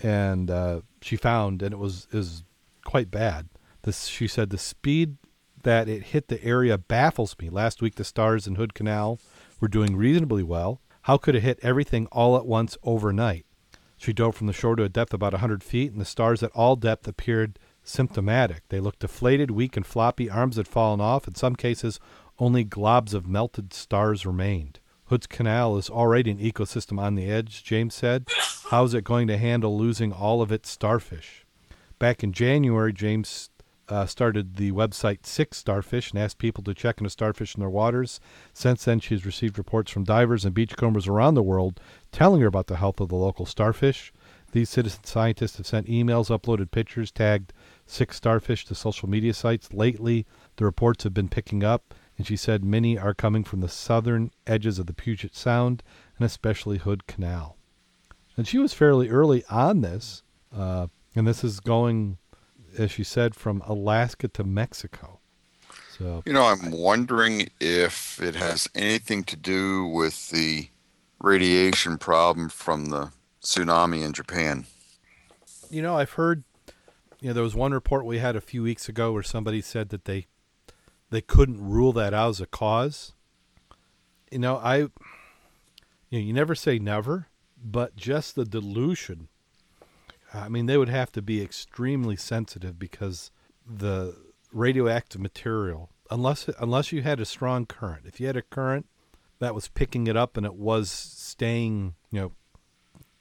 and uh, she found, and it was is quite bad. This she said the speed that it hit the area baffles me. Last week, the stars in Hood Canal were doing reasonably well. How could it hit everything all at once overnight? She dove from the shore to a depth of about 100 feet, and the stars at all depth appeared symptomatic. They looked deflated, weak, and floppy. Arms had fallen off. In some cases, only globs of melted stars remained. Hood's Canal is already an ecosystem on the edge, James said. How is it going to handle losing all of its starfish? Back in January, James uh, started the website Sick Starfish and asked people to check into starfish in their waters. Since then, she's received reports from divers and beachcombers around the world telling her about the health of the local starfish. These citizen scientists have sent emails, uploaded pictures, tagged Sick Starfish to social media sites. Lately, the reports have been picking up and she said many are coming from the southern edges of the Puget Sound and especially Hood Canal. And she was fairly early on this, uh, and this is going as she said, from Alaska to Mexico. So you know, I'm wondering if it has anything to do with the radiation problem from the tsunami in Japan. You know, I've heard. You know, there was one report we had a few weeks ago where somebody said that they they couldn't rule that out as a cause. You know, I. You know, you never say never, but just the dilution. I mean, they would have to be extremely sensitive because the radioactive material, unless unless you had a strong current, if you had a current that was picking it up and it was staying, you know,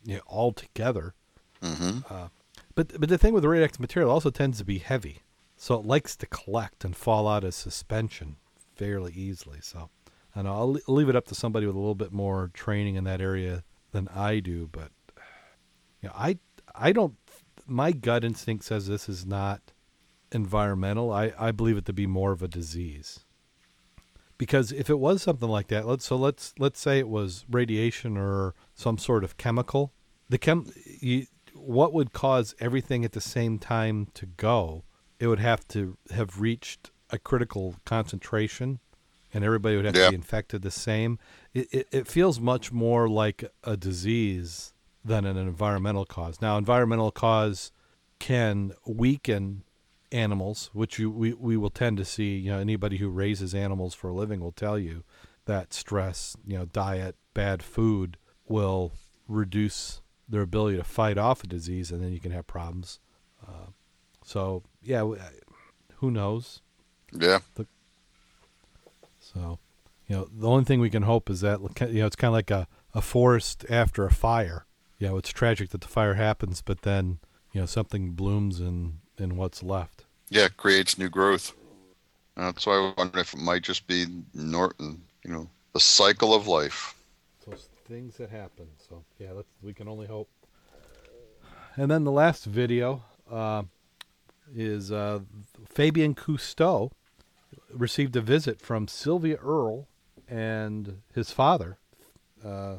you know all together. Mm-hmm. Uh, but but the thing with the radioactive material also tends to be heavy, so it likes to collect and fall out of suspension fairly easily. So, I know I'll, leave it up to somebody with a little bit more training in that area than I do. But you know, I I don't. My gut instinct says this is not environmental. I I believe it to be more of a disease. Because if it was something like that, let's so let's let's say it was radiation or some sort of chemical. The chem, you, what would cause everything at the same time to go? It would have to have reached a critical concentration, and everybody would have Yeah. to be infected the same. It, it it feels much more like a disease than an environmental cause. Now, environmental cause can weaken animals, which you, we, we will tend to see. You know, anybody who raises animals for a living will tell you that stress, you know, diet, bad food will reduce their ability to fight off a disease, and then you can have problems. Uh, so, yeah, who knows? Yeah. So, you know, the only thing we can hope is that you know it's kind of like a, a forest after a fire. You know, it's tragic that the fire happens, but then you know something blooms in in what's left. Yeah, it creates new growth. That's why I wonder if it might just be Norton. you know, the cycle of life. So things that happen. So yeah, we can only hope. And then the last video uh, is uh, Fabien Cousteau received a visit from Sylvia Earle and his father, uh,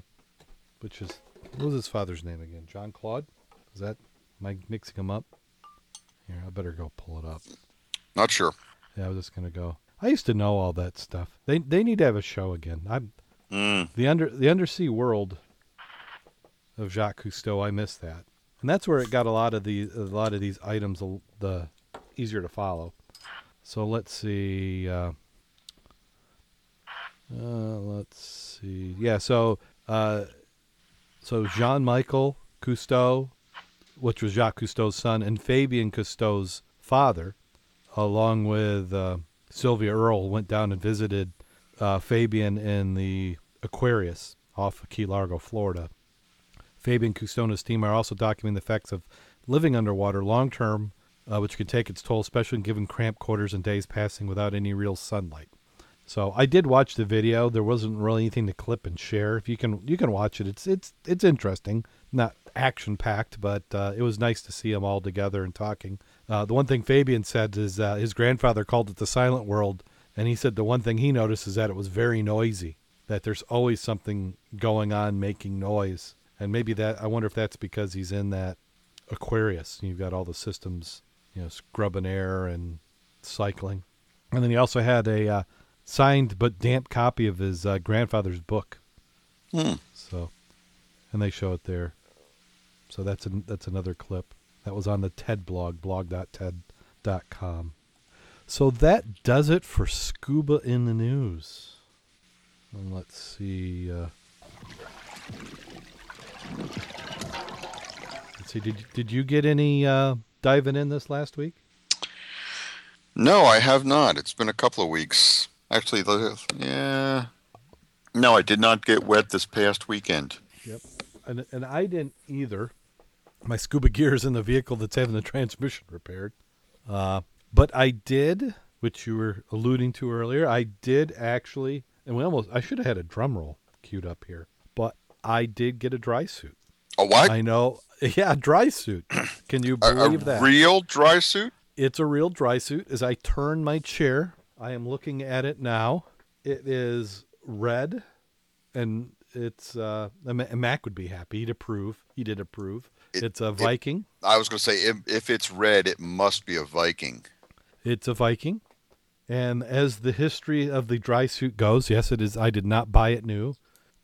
which is what was his father's name again? John Claude. Is that am I mixing them up? Here, I better go pull it up. Not sure. Yeah, I was just gonna go. I used to know all that stuff. They they need to have a show again. I'm Mm. the under the undersea world of Jacques Cousteau. I miss that, and that's where it got a lot of the a lot of these items the easier to follow. So let's see. Uh, uh, let's see. Yeah. So uh, so Jean Michel Cousteau, which was Jacques Cousteau's son, and Fabien Cousteau's father, along with uh, Sylvia Earle, went down and visited uh, Fabien in the Aquarius off of Key Largo, Florida. Fabien his team are also documenting the effects of living underwater long term, uh, which can take its toll, especially given cramped quarters and days passing without any real sunlight. So I did watch the video. There wasn't really anything to clip and share. If you can, you can watch it. It's it's it's interesting. Not action packed, but uh, it was nice to see them all together and talking. Uh, the one thing Fabien said is uh, his grandfather called it the silent world, and he said the one thing he noticed is that it was very noisy. That there's always something going on making noise, and maybe that I wonder if that's because he's in that Aquarius. You've got all the systems, you know, scrubbing air and cycling, and then he also had a uh, signed but damp copy of his uh, grandfather's book. Hmm. So, and they show it there. So that's an, that's another clip that was on the TED blog, blog.ted.com. So that does it for scuba in the news. And let's see. Uh, let's see. Did did you get any uh, diving in this last week? No, I have not. It's been a couple of weeks. Actually, yeah. No, I did not get wet this past weekend. Yep. And and I didn't either. My scuba gear is in the vehicle that's having the transmission repaired. Uh, but I did, which you were alluding to earlier. I did actually, and we almost. I should have had a drum roll queued up here, but I did get a dry suit. A what? I know. [laughs] Yeah, dry suit. Can you A, a believe that? real dry suit? It's a real dry suit. As I turn my chair, I am looking at it now. It is red, and it's uh, Mac would be happy. He'd approve. He did approve. It- it's a it- Viking. I was going to say, if, if it's red, it must be a Viking. It's a Viking. And as the history of the dry suit goes, yes, it is. I did not buy it new.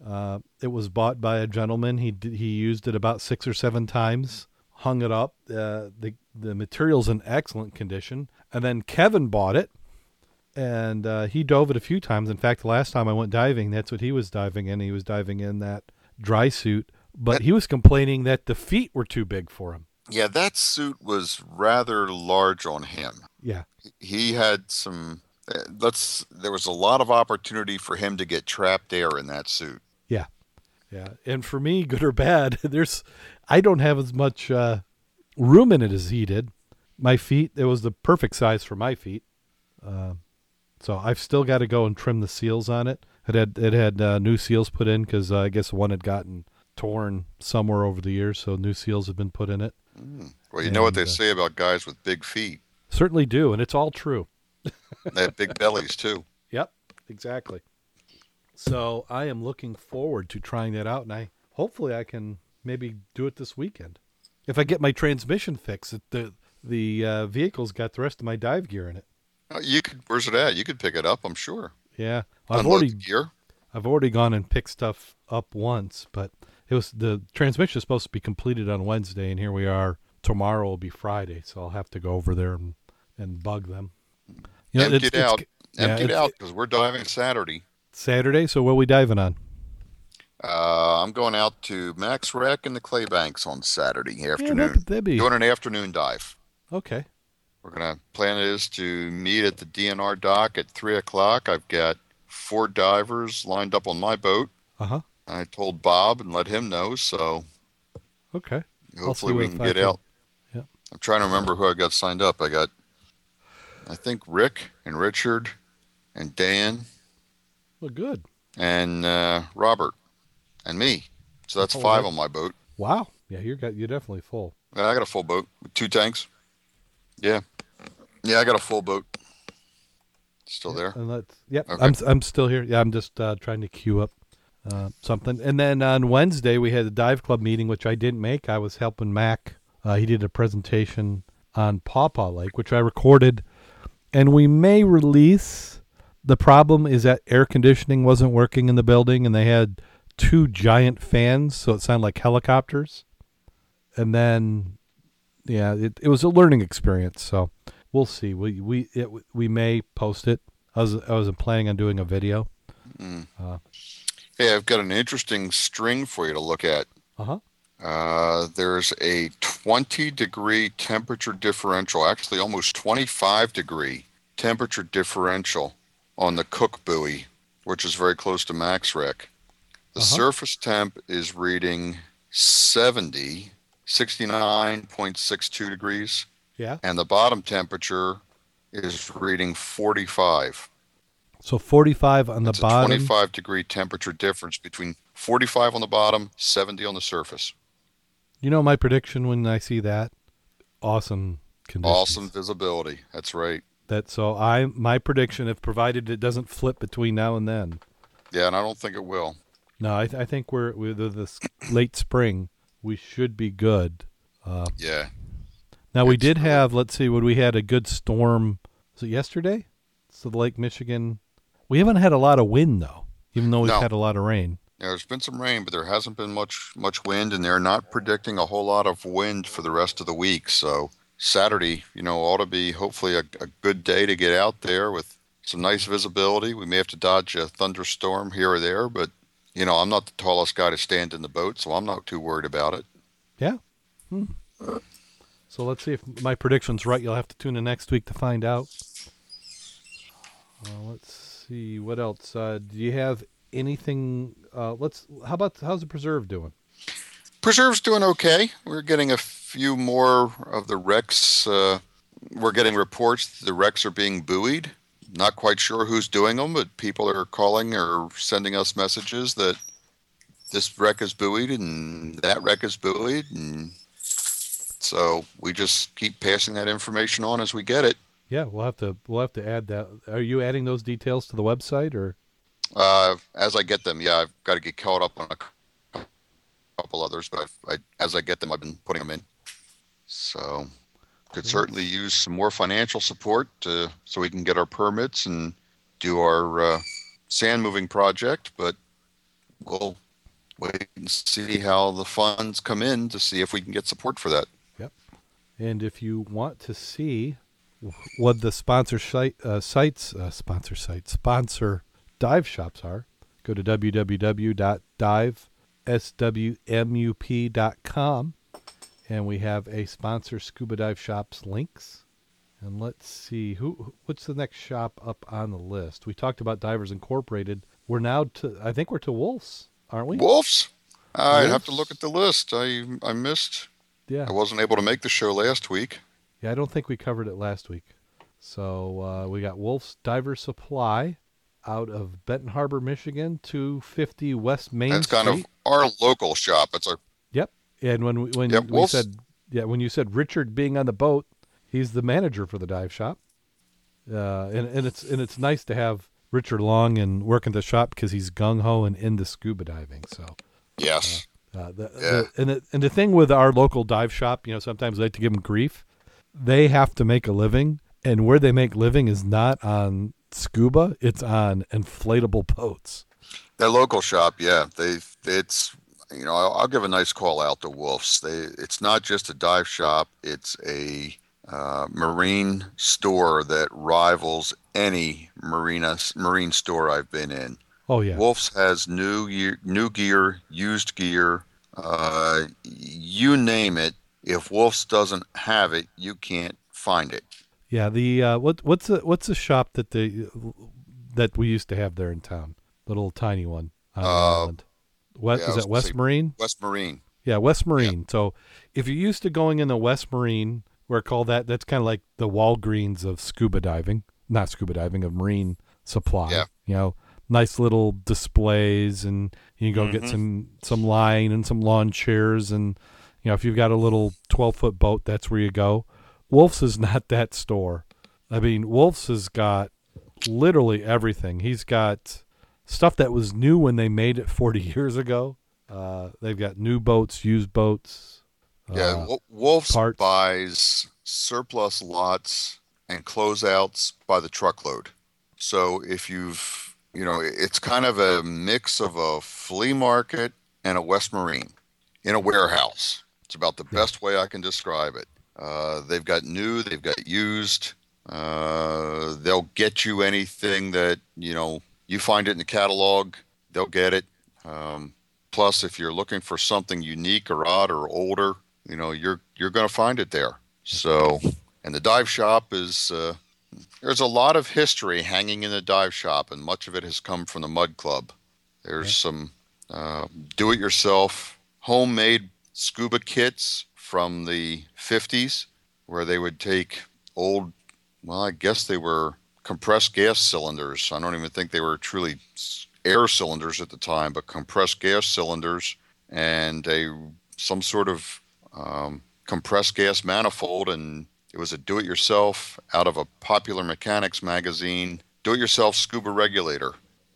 Uh, it was bought by a gentleman. He did, he used it about six or seven times, hung it up. Uh, the the material's in excellent condition. And then Kevin bought it, and uh, he dove it a few times. In fact, the last time I went diving, that's what he was diving in. He was diving in that dry suit, but he was complaining that the feet were too big for him. Yeah, that suit was rather large on him. Yeah, He had some. Uh, Let's. There was a lot of opportunity for him to get trapped air in that suit. Yeah. Yeah. And for me, good or bad, [laughs] there's I don't have as much uh, room in it as he did. My feet, it was the perfect size for my feet. Uh, so I've still got to go and trim the seals on it. It had it had uh, new seals put in because uh, I guess one had gotten torn somewhere over the years, so new seals have been put in it. Well, you know what they uh, say about guys with big feet. Certainly do, and it's all true. They have big bellies too. [laughs] Yep, exactly. So I am looking forward to trying that out, and I hopefully I can maybe do it this weekend. If I get my transmission fixed, the the uh, vehicle's got the rest of my dive gear in it. Uh, You could. Where's it at? You could pick it up. I'm sure. Yeah, I've Unload already gear. I've already gone and picked stuff up once, but it was the transmission is supposed to be completed on Wednesday, and here we are. Tomorrow will be Friday, so I'll have to go over there and, and bug them. You know, Empty it's- it it's- out. yeah, out because we're diving Saturday. Saturday, so what are we diving on? Uh, I'm going out to Max Wreck and the Clay Banks on Saturday Yeah, afternoon. that'd, that'd be Doing an afternoon dive. okay. We're gonna plan is to meet at the DNR dock at three o'clock. I've got four divers lined up on my boat. Uh huh. I told Bob and let him know, so Okay. Hopefully we can get can- out. Yeah. I'm trying to remember who I got signed up. I got, I think Rick and Richard, and Dan Well, good. and uh, Robert, and me. So that's Oh, five that- on my boat. Wow. Yeah, you're got you're definitely full. Yeah, I got a full boat with two tanks. Yeah, yeah, I got a full boat. Still there. And that's yep. Okay. I'm I'm still here. Yeah, I'm just uh, trying to queue up uh, something. And then on Wednesday we had a dive club meeting, which I didn't make. I was helping Mac. Uh, he did a presentation on Pawpaw Lake, which I recorded, and we may release. The problem is that air conditioning wasn't working in the building, and they had two giant fans, so it sounded like helicopters. And then, yeah, it, it was a learning experience. So we'll see. We we it, we may post it. I was I wasn't planning on doing a video. Hey, I've got an interesting string for you to look at. Uh huh. Uh, there's a 20 degree temperature differential, actually almost 25 degree temperature differential on the Cook buoy, which is very close to Max Wreck. The Uh-huh. surface temp is reading 70, 69.62 degrees, Yeah. and the bottom temperature is reading 45. So 45 on the It's a bottom. 25 degree temperature difference between 45 on the bottom, 70 on the surface. You know my prediction when I see that. Awesome conditions. Awesome visibility. That's right. That so I my prediction, if provided it doesn't flip between now and then. Yeah, and I don't think it will. No, I, th- I think we're with this late spring. We should be good. Uh, Yeah. now we did have. Let's see, when we had a good storm. Was it yesterday? So the Lake Michigan. We haven't had a lot of wind though, even though we've No. had a lot of rain. There's been some rain, but there hasn't been much much wind, and they're not predicting a whole lot of wind for the rest of the week. So Saturday, you know, ought to be hopefully a, a good day to get out there with some nice visibility. We may have to dodge a thunderstorm here or there, but you know, I'm not the tallest guy to stand in the boat, so I'm not too worried about it. Yeah. Hmm. So let's see if my prediction's right. You'll have to tune in next week to find out. Uh, let's see what else. Uh, do you have anything? Uh, let's. How about how's the preserve doing? Preserve's doing okay. We're getting a few more of the wrecks. Uh, we're getting reports that the wrecks are being buoyed. Not quite sure who's doing them, but people are calling or sending us messages that this wreck is buoyed and that wreck is buoyed, and so we just keep passing that information on as we get it. Yeah, we'll have to. We'll have to add that. Are you adding those details to the website or? Uh, as I get them, yeah, I've got to get caught up on a couple others, but I, as I get them, I've been putting them in. So could certainly use some more financial support to, so we can get our permits and do our uh, sand moving project. But we'll wait and see how the funds come in to see if we can get support for that. Yep. And if you want to see what the sponsor site uh, sites, uh, sponsor sites, sponsor dive shops are, go to www.diveswmup.com and we have a sponsor scuba dive shops links. And let's see who what's the next shop up on the list. We talked about Divers Incorporated. We're now to I think we're to Wolf's, aren't we? Wolf's. I'd have to look at the list. I I missed. Yeah. I wasn't able to make the show last week. Yeah, I don't think we covered it last week. So uh, we got Wolf's Diver Supply out of Benton Harbor, Michigan, 250 West Main That's Street. kind of our local shop. It's our Yep. And when we, when Yep, we Wolf's- said yeah, when you said Richard being on the boat, he's the manager for the dive shop. Uh, and and it's and it's nice to have Richard Long and working the shop because he's gung ho and into scuba diving. So yes. uh, the, Yeah. the, and the, and the thing with our local dive shop, you know, sometimes I like to give them grief. They have to make a living, and where they make living is not on scuba; it's on inflatable boats. That local shop, yeah, they it's you know I'll, I'll give a nice call out to Wolf's. They it's not just a dive shop; it's a uh, marine store that rivals any marina marine store I've been in. Oh yeah, Wolf's has new year, new gear, used gear, uh, you name it. If Wolf's doesn't have it, you can't find it. Yeah. The uh, what what's the what's the shop that they that we used to have there in town? The little tiny one on the Uh, island. West yeah, is that West Marine? West Marine. Yeah, West Marine. So if you're used to going in the West Marine, we're called that. That's kind of like the Walgreens of scuba diving, not scuba diving of marine supply. Yeah. You know, nice little displays, and you can go get Mhm. some some line and some lawn chairs, and you know if you've got a little twelve foot boat, that's where you go. Wolf's is not [laughs] that store. I mean, Wolf's has got literally everything. He's got stuff that was new when they made it [laughs] 40 years ago. Uh, they've got new boats, used boats. Yeah, Uh, Wolf's parts. buys surplus lots and closeouts by the truckload. So if you've, you know, it's kind of a mix of a flea market and a West Marine in a warehouse. It's about the best way I can describe it. Uh, they've got new, they've got used. Uh, they'll get you anything that you know you find it in the catalog. They'll get it. Um, plus, if you're looking for something unique or odd or older, you know you're you're going to find it there. So, and the dive shop is uh, there's a lot of history hanging in the dive shop, and much of it has come from the Mud Club. There's Okay. some uh, do-it-yourself homemade scuba kits from the 50s, where they would take old, well, I guess they were compressed gas cylinders. I don't even think they were truly air cylinders at the time, but compressed gas cylinders and a some sort of um, compressed gas manifold, and it was a do-it-yourself out of a Popular Mechanics magazine, do-it-yourself scuba regulator.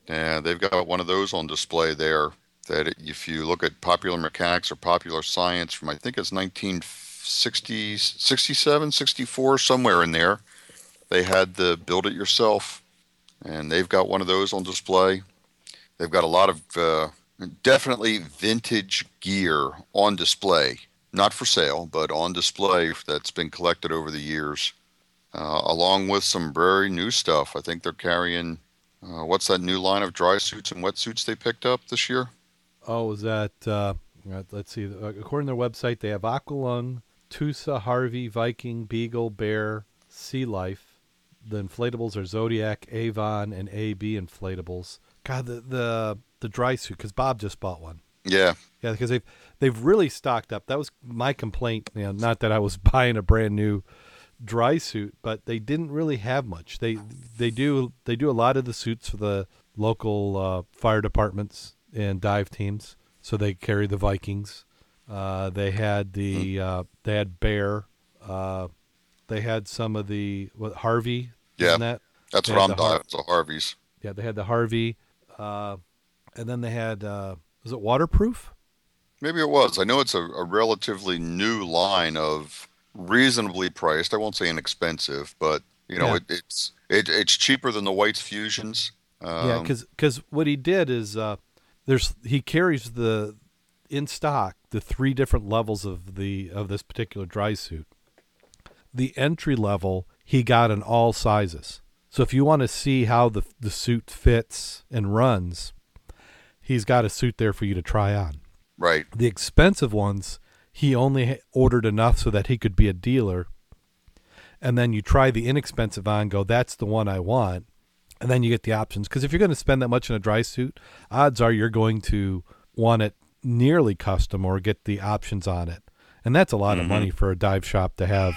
And they've got one of those on display there. That if you look at Popular Mechanics or Popular Science from I think it's 1960, 67, 64, somewhere in there, they had the build it yourself, and they've got one of those on display. They've got a lot of uh, definitely vintage gear on display, not for sale, but on display that's been collected over the years, uh, along with some very new stuff. I think they're carrying uh, what's that new line of dry suits and wetsuits they picked up this year? Oh, is that? Uh, uh, let's see. Uh, According to their website, they have Aqualung, Tusa, Harvey, Viking, Beagle, Bear, Sea Life. The inflatables are Zodiac, Avon, and AB inflatables. God, the the, the dry suit because Bob just bought one. Yeah, Yeah, because they've they've really stocked up. That was my complaint. You know, not that I was [laughs] buying a brand new dry suit, but they didn't really have much. They they do they do a lot of the suits for the local uh, fire departments and dive teams. So they carry the Vikings. Uh, they had the uh, they had Bear. Uh, they had some of the what Harvey. Yeah. that? that's They what I'm the Har- diving. So Harvey's. Yeah, they had the Harvey, uh, and then they had uh, was it waterproof? Maybe it was. I know it's a, a relatively new line of reasonably priced. I won't say inexpensive, but you know, Yeah. it, it's it, it's cheaper than the White's Fusions. Um, yeah, because what he did is uh, there's he carries the in stock the three different levels of the of this particular dry suit. The entry level he got in all sizes. So if you want to see how the the suit fits and runs, he's got a suit there for you to try on. right. The expensive ones he only ordered enough so that he could be a dealer. And then you try the inexpensive on, go, that's the one I want. And then you get the options. Because if you're going to spend that much in a dry suit, odds are you're going to want it nearly custom or get the options on it. And that's a lot of Mhm. money for a dive shop to have,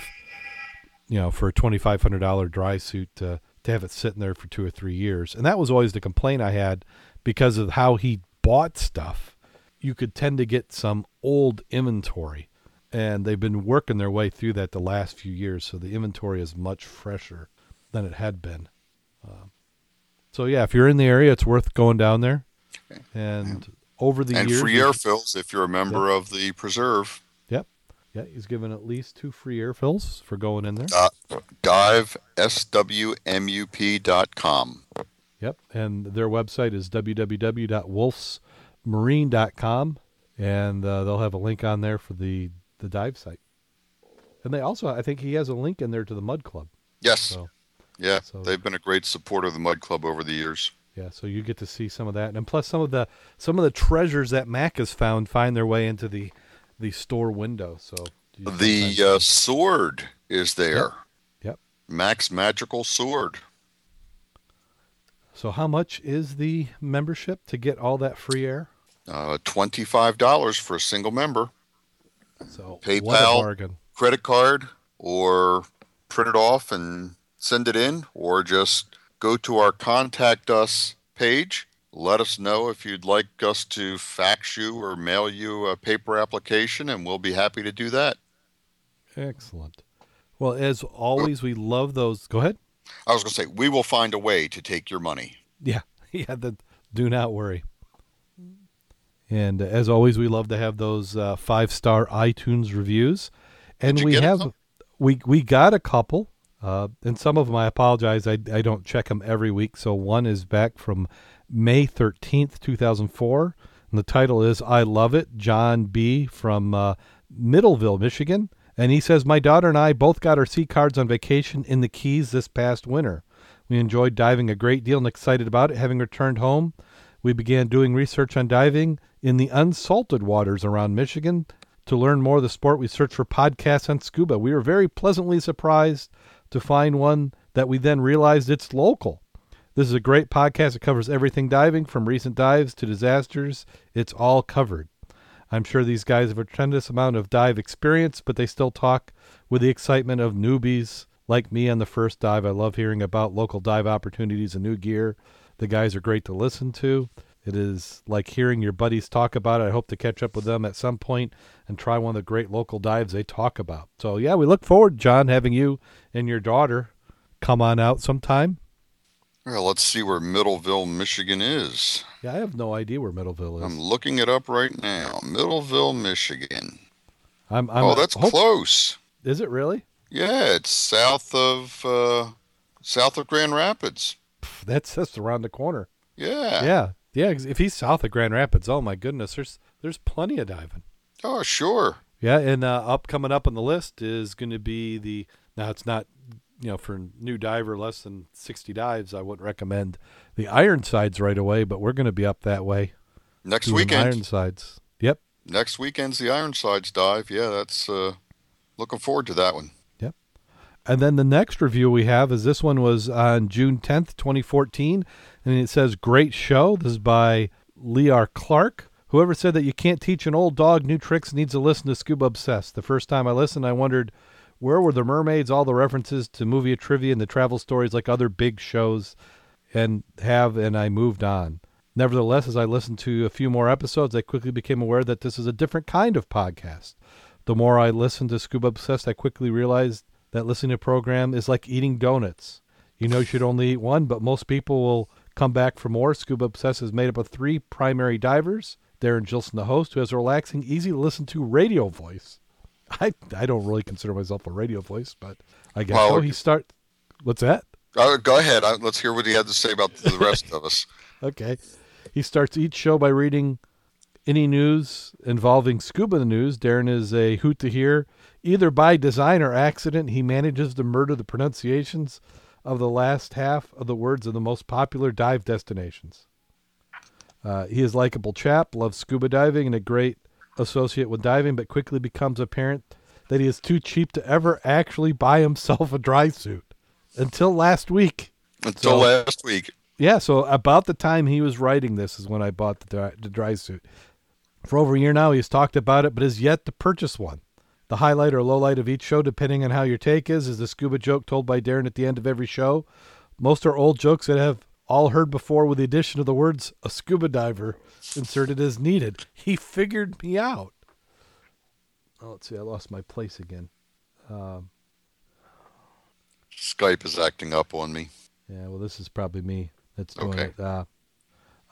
you know, for a $2,500 dry suit to, to have it sitting there for two or three years. And that was always the complaint I had because of how he bought stuff. You could tend to get some old inventory. And they've been working their way through that the last few years. So the inventory is much fresher than it had been. Um, so, yeah, if you're in the area, it's worth going down there. And over the and years. free air fills if you're a member of the preserve. Yep. Yeah, he's given at least two free air fills for going in there. Uh, dive swmup.com. Yep. And their website is www.wolfsmarine.com. And uh, they'll have a link on there for the, the dive site. And they also, I think he has a link in there to the Mud Club. Yes. So, yeah, so- they've been a great supporter of the Mud Club over the years. yeah, so you get to see some of that. And plus, some of the some of the treasures that Mac has found find their way into the, the store window. So The uh, sword is there. Yep. Max Magical Sword. So, how much is the membership to get all that free air? Uh, $25 for a single member. So, what a PayPal. bargain. Credit card or print it off and send it in, or just go to our contact us page. Let us know if you'd like us to fax you or mail you a paper application, and we'll be happy to do that. Excellent. Well, as always, we love those. Go ahead. I was going to say, we will find a way to take your money. Yeah, [laughs] yeah. The, do not worry. And as always, we love to have those uh, five star iTunes reviews, and we have we we got a couple, uh, and some of them I apologize. I I don't check them every week. So one is back from May thirteenth, two thousand four, and the title is "I Love It." John B from uh, Middleville, Michigan, and he says my daughter and I both got our C-cards on vacation in the Keys this past winter. We enjoyed diving a great deal and excited about it. Having returned home, we began doing research on diving in the unsalted waters around Michigan. To learn more of the sport, we searched for podcasts on scuba. We were very pleasantly surprised to find one that we then realized it's local. This is a great podcast. It covers everything diving from recent dives to disasters. It's all covered. I'm sure these guys have a tremendous amount of dive experience, but they still talk with the excitement of newbies like me on the first dive. I love hearing about local dive opportunities and new gear. The guys are great to listen to. It is like hearing your buddies talk about it. I hope to catch up with them at some point and try one of the great local dives they talk about. So, yeah, we look forward, John, having you and your daughter come on out sometime. Well, let's see where Middleville, Michigan is. Yeah, I have no idea where Middleville is. I'm looking it up right now. Middleville, Michigan. I'm, I'm oh, that's hope- close. Is it really? Yeah, it's south of uh, south of Grand Rapids. That's just around the corner. Yeah. Yeah, yeah. If he's south of Grand Rapids, oh my goodness, there's there's plenty of diving. Oh, sure. Yeah, and uh, up coming up on the list is going to be the now it's not you know for new diver less than sixty dives. I wouldn't recommend the Ironsides right away, but we're going to be up that way. Next weekend. Ironsides. Yep. Next weekend's the Ironsides dive. Yeah, that's uh, looking forward to that one. And then the next review we have is this one was on June 10th, 2014. And it says, Great show. This is by Lear Clark. Whoever said that you can't teach an old dog new tricks needs to listen to Scuba Obsessed. The first time I listened, I wondered where were the mermaids, all the references to movie trivia and the travel stories like other big shows, and have, and I moved on. Nevertheless, as I listened to a few more episodes, I quickly became aware that this is a different kind of podcast. The more I listened to Scuba Obsessed, I quickly realized that listening to a program is like eating donuts. You know you should only eat one, but most people will come back for more. Scuba Obsessed is made up of three primary divers Darren Gilson, the host, who has a relaxing, easy to listen to radio voice. I I don't really consider myself a radio voice, but I guess well, so. He start. What's that? Uh, go ahead. Uh, let's hear what he had to say about the rest of us. [laughs] Okay. He starts each show by reading any news involving scuba the news. Darren is a hoot to hear. Either by design or accident, he manages to murder the pronunciations of the last half of the words of the most popular dive destinations. Uh, he is likable chap, loves scuba diving, and a great associate with diving, but quickly becomes apparent that he is too cheap to ever actually buy himself a dry suit. Until last week. Until so, last week. Yeah, so about the time he was writing this is when I bought the dry, the dry suit. For over a year now, he's talked about it, but has yet to purchase one. The highlight or low light of each show, depending on how your take is, is the scuba joke told by Darren at the end of every show. Most are old jokes that have all heard before with the addition of the words a scuba diver inserted as needed. He figured me out. Oh, let's see, I lost my place again. Um, Skype is acting up on me. Yeah, well, this is probably me that's doing okay. it. Uh,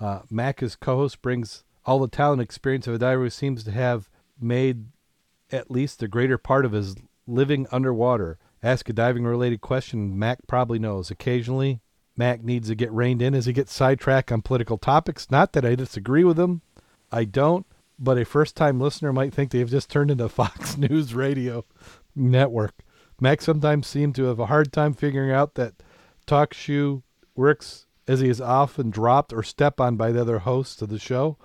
uh, Mac, as co host, brings all the talent experience of a diver who seems to have made at least the greater part of his living underwater. Ask a diving related question, Mac probably knows. Occasionally, Mac needs to get reined in as he gets sidetracked on political topics. Not that I disagree with him, I don't, but a first time listener might think they've just turned into [laughs] Fox News Radio network. Mac sometimes seems to have a hard time figuring out that TalkShoe works as he is often dropped or stepped on by the other hosts of the show.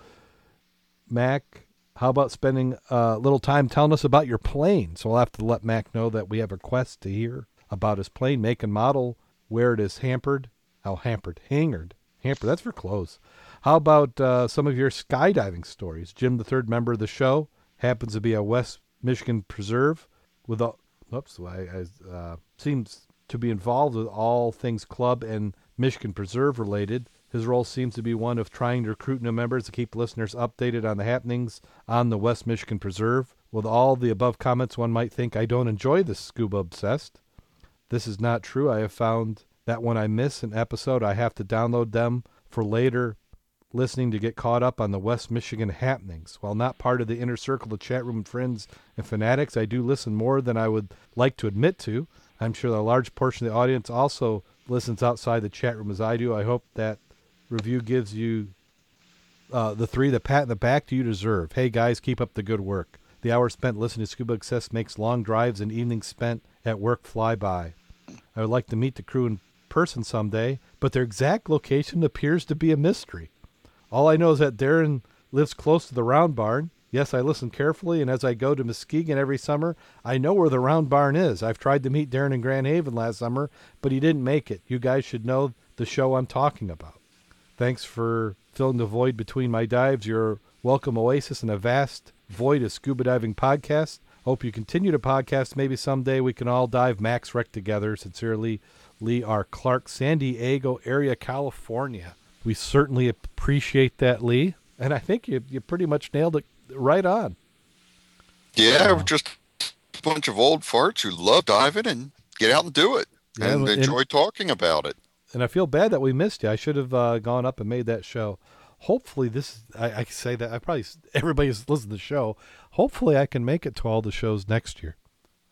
Mac, how about spending a little time telling us about your plane? So we'll have to let Mac know that we have a quest to hear about his plane, make and model, where it is hampered, how hampered, hangered, hampered. That's for clothes. How about uh, some of your skydiving stories? Jim, the third member of the show, happens to be a West Michigan preserve with a. Oops, I, I uh, seems to be involved with all things club and Michigan Preserve related. His role seems to be one of trying to recruit new members to keep listeners updated on the happenings on the West Michigan Preserve. With all the above comments, one might think I don't enjoy the scuba obsessed. This is not true. I have found that when I miss an episode, I have to download them for later listening to get caught up on the West Michigan happenings. While not part of the inner circle of chat room friends and fanatics, I do listen more than I would like to admit to. I'm sure that a large portion of the audience also listens outside the chat room as I do. I hope that review gives you uh, the three the pat in the back you deserve. Hey guys, keep up the good work. The hours spent listening to Scuba Obsessed makes long drives and evenings spent at work fly by. I would like to meet the crew in person someday, but their exact location appears to be a mystery. All I know is that Darren lives close to the round barn. Yes, I listen carefully, and as I go to Muskegon every summer, I know where the round barn is. I've tried to meet Darren in Grand Haven last summer, but he didn't make it. You guys should know the show I'm talking about. Thanks for filling the void between my dives. Your welcome oasis in a vast void of scuba diving podcast. Hope you continue to podcast. Maybe someday we can all dive Max Wreck together. Sincerely, Lee R. Clark, San Diego area, California. We certainly appreciate that, Lee. And I think you you pretty much nailed it right on. Yeah, just a bunch of old farts who love diving and get out and do it yeah, and enjoy and, talking about it and I feel bad that we missed you. I should have uh, gone up and made that show. Hopefully, this I, I say that I probably [laughs] everybody's listened to the show. Hopefully, I can make it to all the shows next year.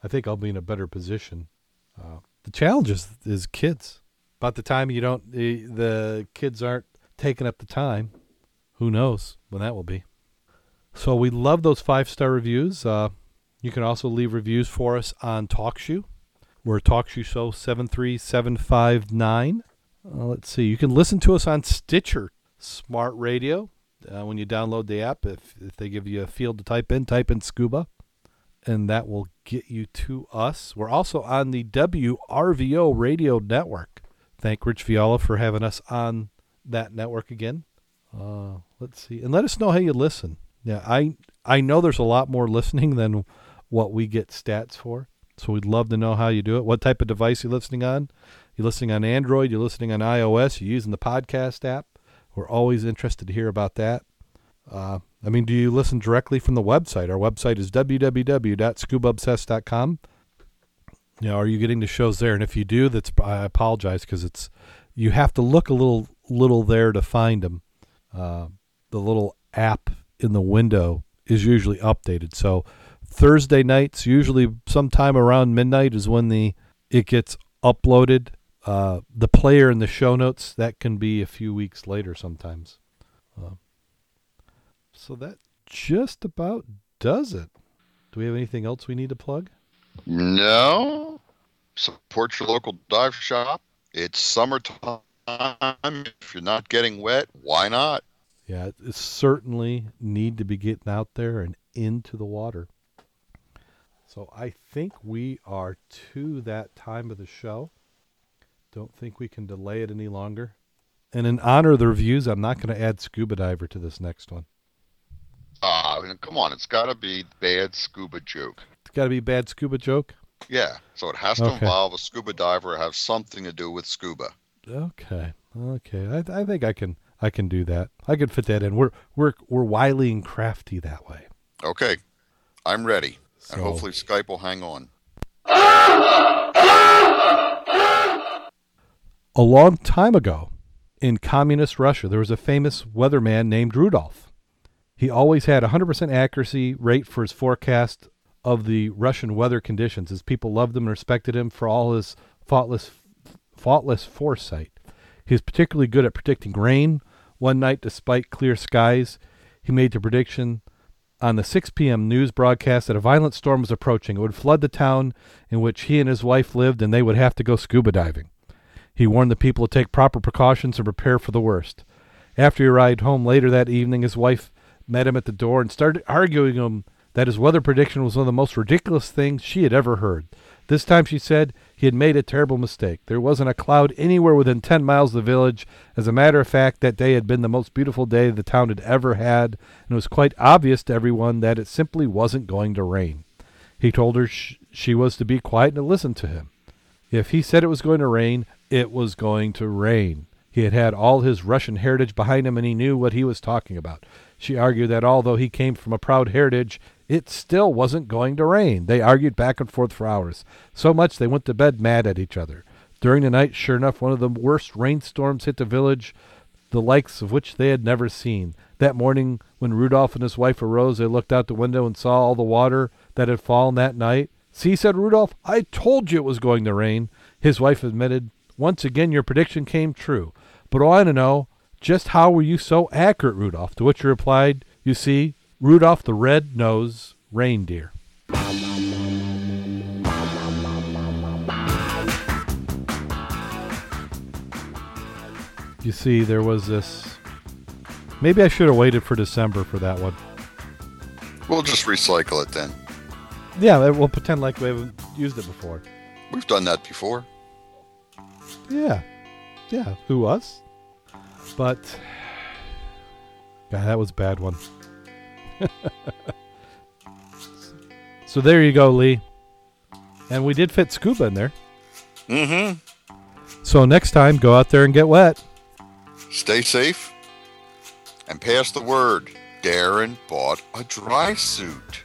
I think I'll be in a better position. Uh, the challenge is, is kids. About the time you don't, the, the kids aren't taking up the time. Who knows when that will be? So we love those five star reviews. Uh, you can also leave reviews for us on TalkShoe. We're TalkShoe Show seven three seven five nine. Uh, let's see. You can listen to us on Stitcher Smart Radio uh, when you download the app. If, if they give you a field to type in, type in scuba, and that will get you to us. We're also on the WRVO radio network. Thank Rich Viola for having us on that network again. Uh, let's see, and let us know how you listen. Yeah, I I know there's a lot more listening than what we get stats for. So we'd love to know how you do it. What type of device you're listening on? You're listening on Android, you're listening on iOS, you're using the podcast app. We're always interested to hear about that. Uh, I mean, do you listen directly from the website? Our website is www.scubaobsessed.com. You know, are you getting the shows there? And if you do, that's I apologize because it's you have to look a little little there to find them. Uh, the little app in the window is usually updated. So Thursday nights, usually sometime around midnight, is when the it gets uploaded. Uh, the player in the show notes that can be a few weeks later sometimes. Uh, so that just about does it. Do we have anything else we need to plug? No. Support your local dive shop. It's summertime. If you're not getting wet, why not? Yeah, it certainly need to be getting out there and into the water. So I think we are to that time of the show. Don't think we can delay it any longer. And in honor of the reviews, I'm not going to add scuba diver to this next one. Ah, uh, come on! It's got to be bad scuba joke. It's got to be bad scuba joke. Yeah, so it has to okay. involve a scuba diver, or have something to do with scuba. Okay, okay. I, I think I can I can do that. I can fit that in. We're we're we're wily and crafty that way. Okay, I'm ready, so. and hopefully Skype will hang on. [laughs] A long time ago, in communist Russia, there was a famous weatherman named Rudolph. He always had 100% accuracy rate for his forecast of the Russian weather conditions. His people loved him and respected him for all his faultless, faultless foresight. He was particularly good at predicting rain. One night, despite clear skies, he made the prediction on the 6 p.m. news broadcast that a violent storm was approaching. It would flood the town in which he and his wife lived, and they would have to go scuba diving. He warned the people to take proper precautions and prepare for the worst. After he arrived home later that evening, his wife met him at the door and started arguing him that his weather prediction was one of the most ridiculous things she had ever heard. This time, she said, he had made a terrible mistake. There wasn't a cloud anywhere within 10 miles of the village. As a matter of fact, that day had been the most beautiful day the town had ever had, and it was quite obvious to everyone that it simply wasn't going to rain. He told her sh- she was to be quiet and to listen to him. If he said it was going to rain, it was going to rain. He had had all his Russian heritage behind him, and he knew what he was talking about. She argued that although he came from a proud heritage, it still wasn't going to rain. They argued back and forth for hours, so much they went to bed mad at each other. During the night, sure enough, one of the worst rainstorms hit the village, the likes of which they had never seen. That morning, when Rudolph and his wife arose, they looked out the window and saw all the water that had fallen that night. See, said Rudolph, I told you it was going to rain. His wife admitted, Once again, your prediction came true. But I want to know, just how were you so accurate, Rudolph? To which he replied, You see, Rudolph the Red-Nosed Reindeer. You see, there was this. Maybe I should have waited for December for that one. We'll just recycle it then. Yeah, we'll pretend like we haven't used it before. We've done that before. Yeah. Yeah. Who us? But God, that was a bad one. [laughs] so there you go, Lee. And we did fit scuba in there. Mm-hmm. So next time, go out there and get wet. Stay safe and pass the word. Darren bought a dry suit.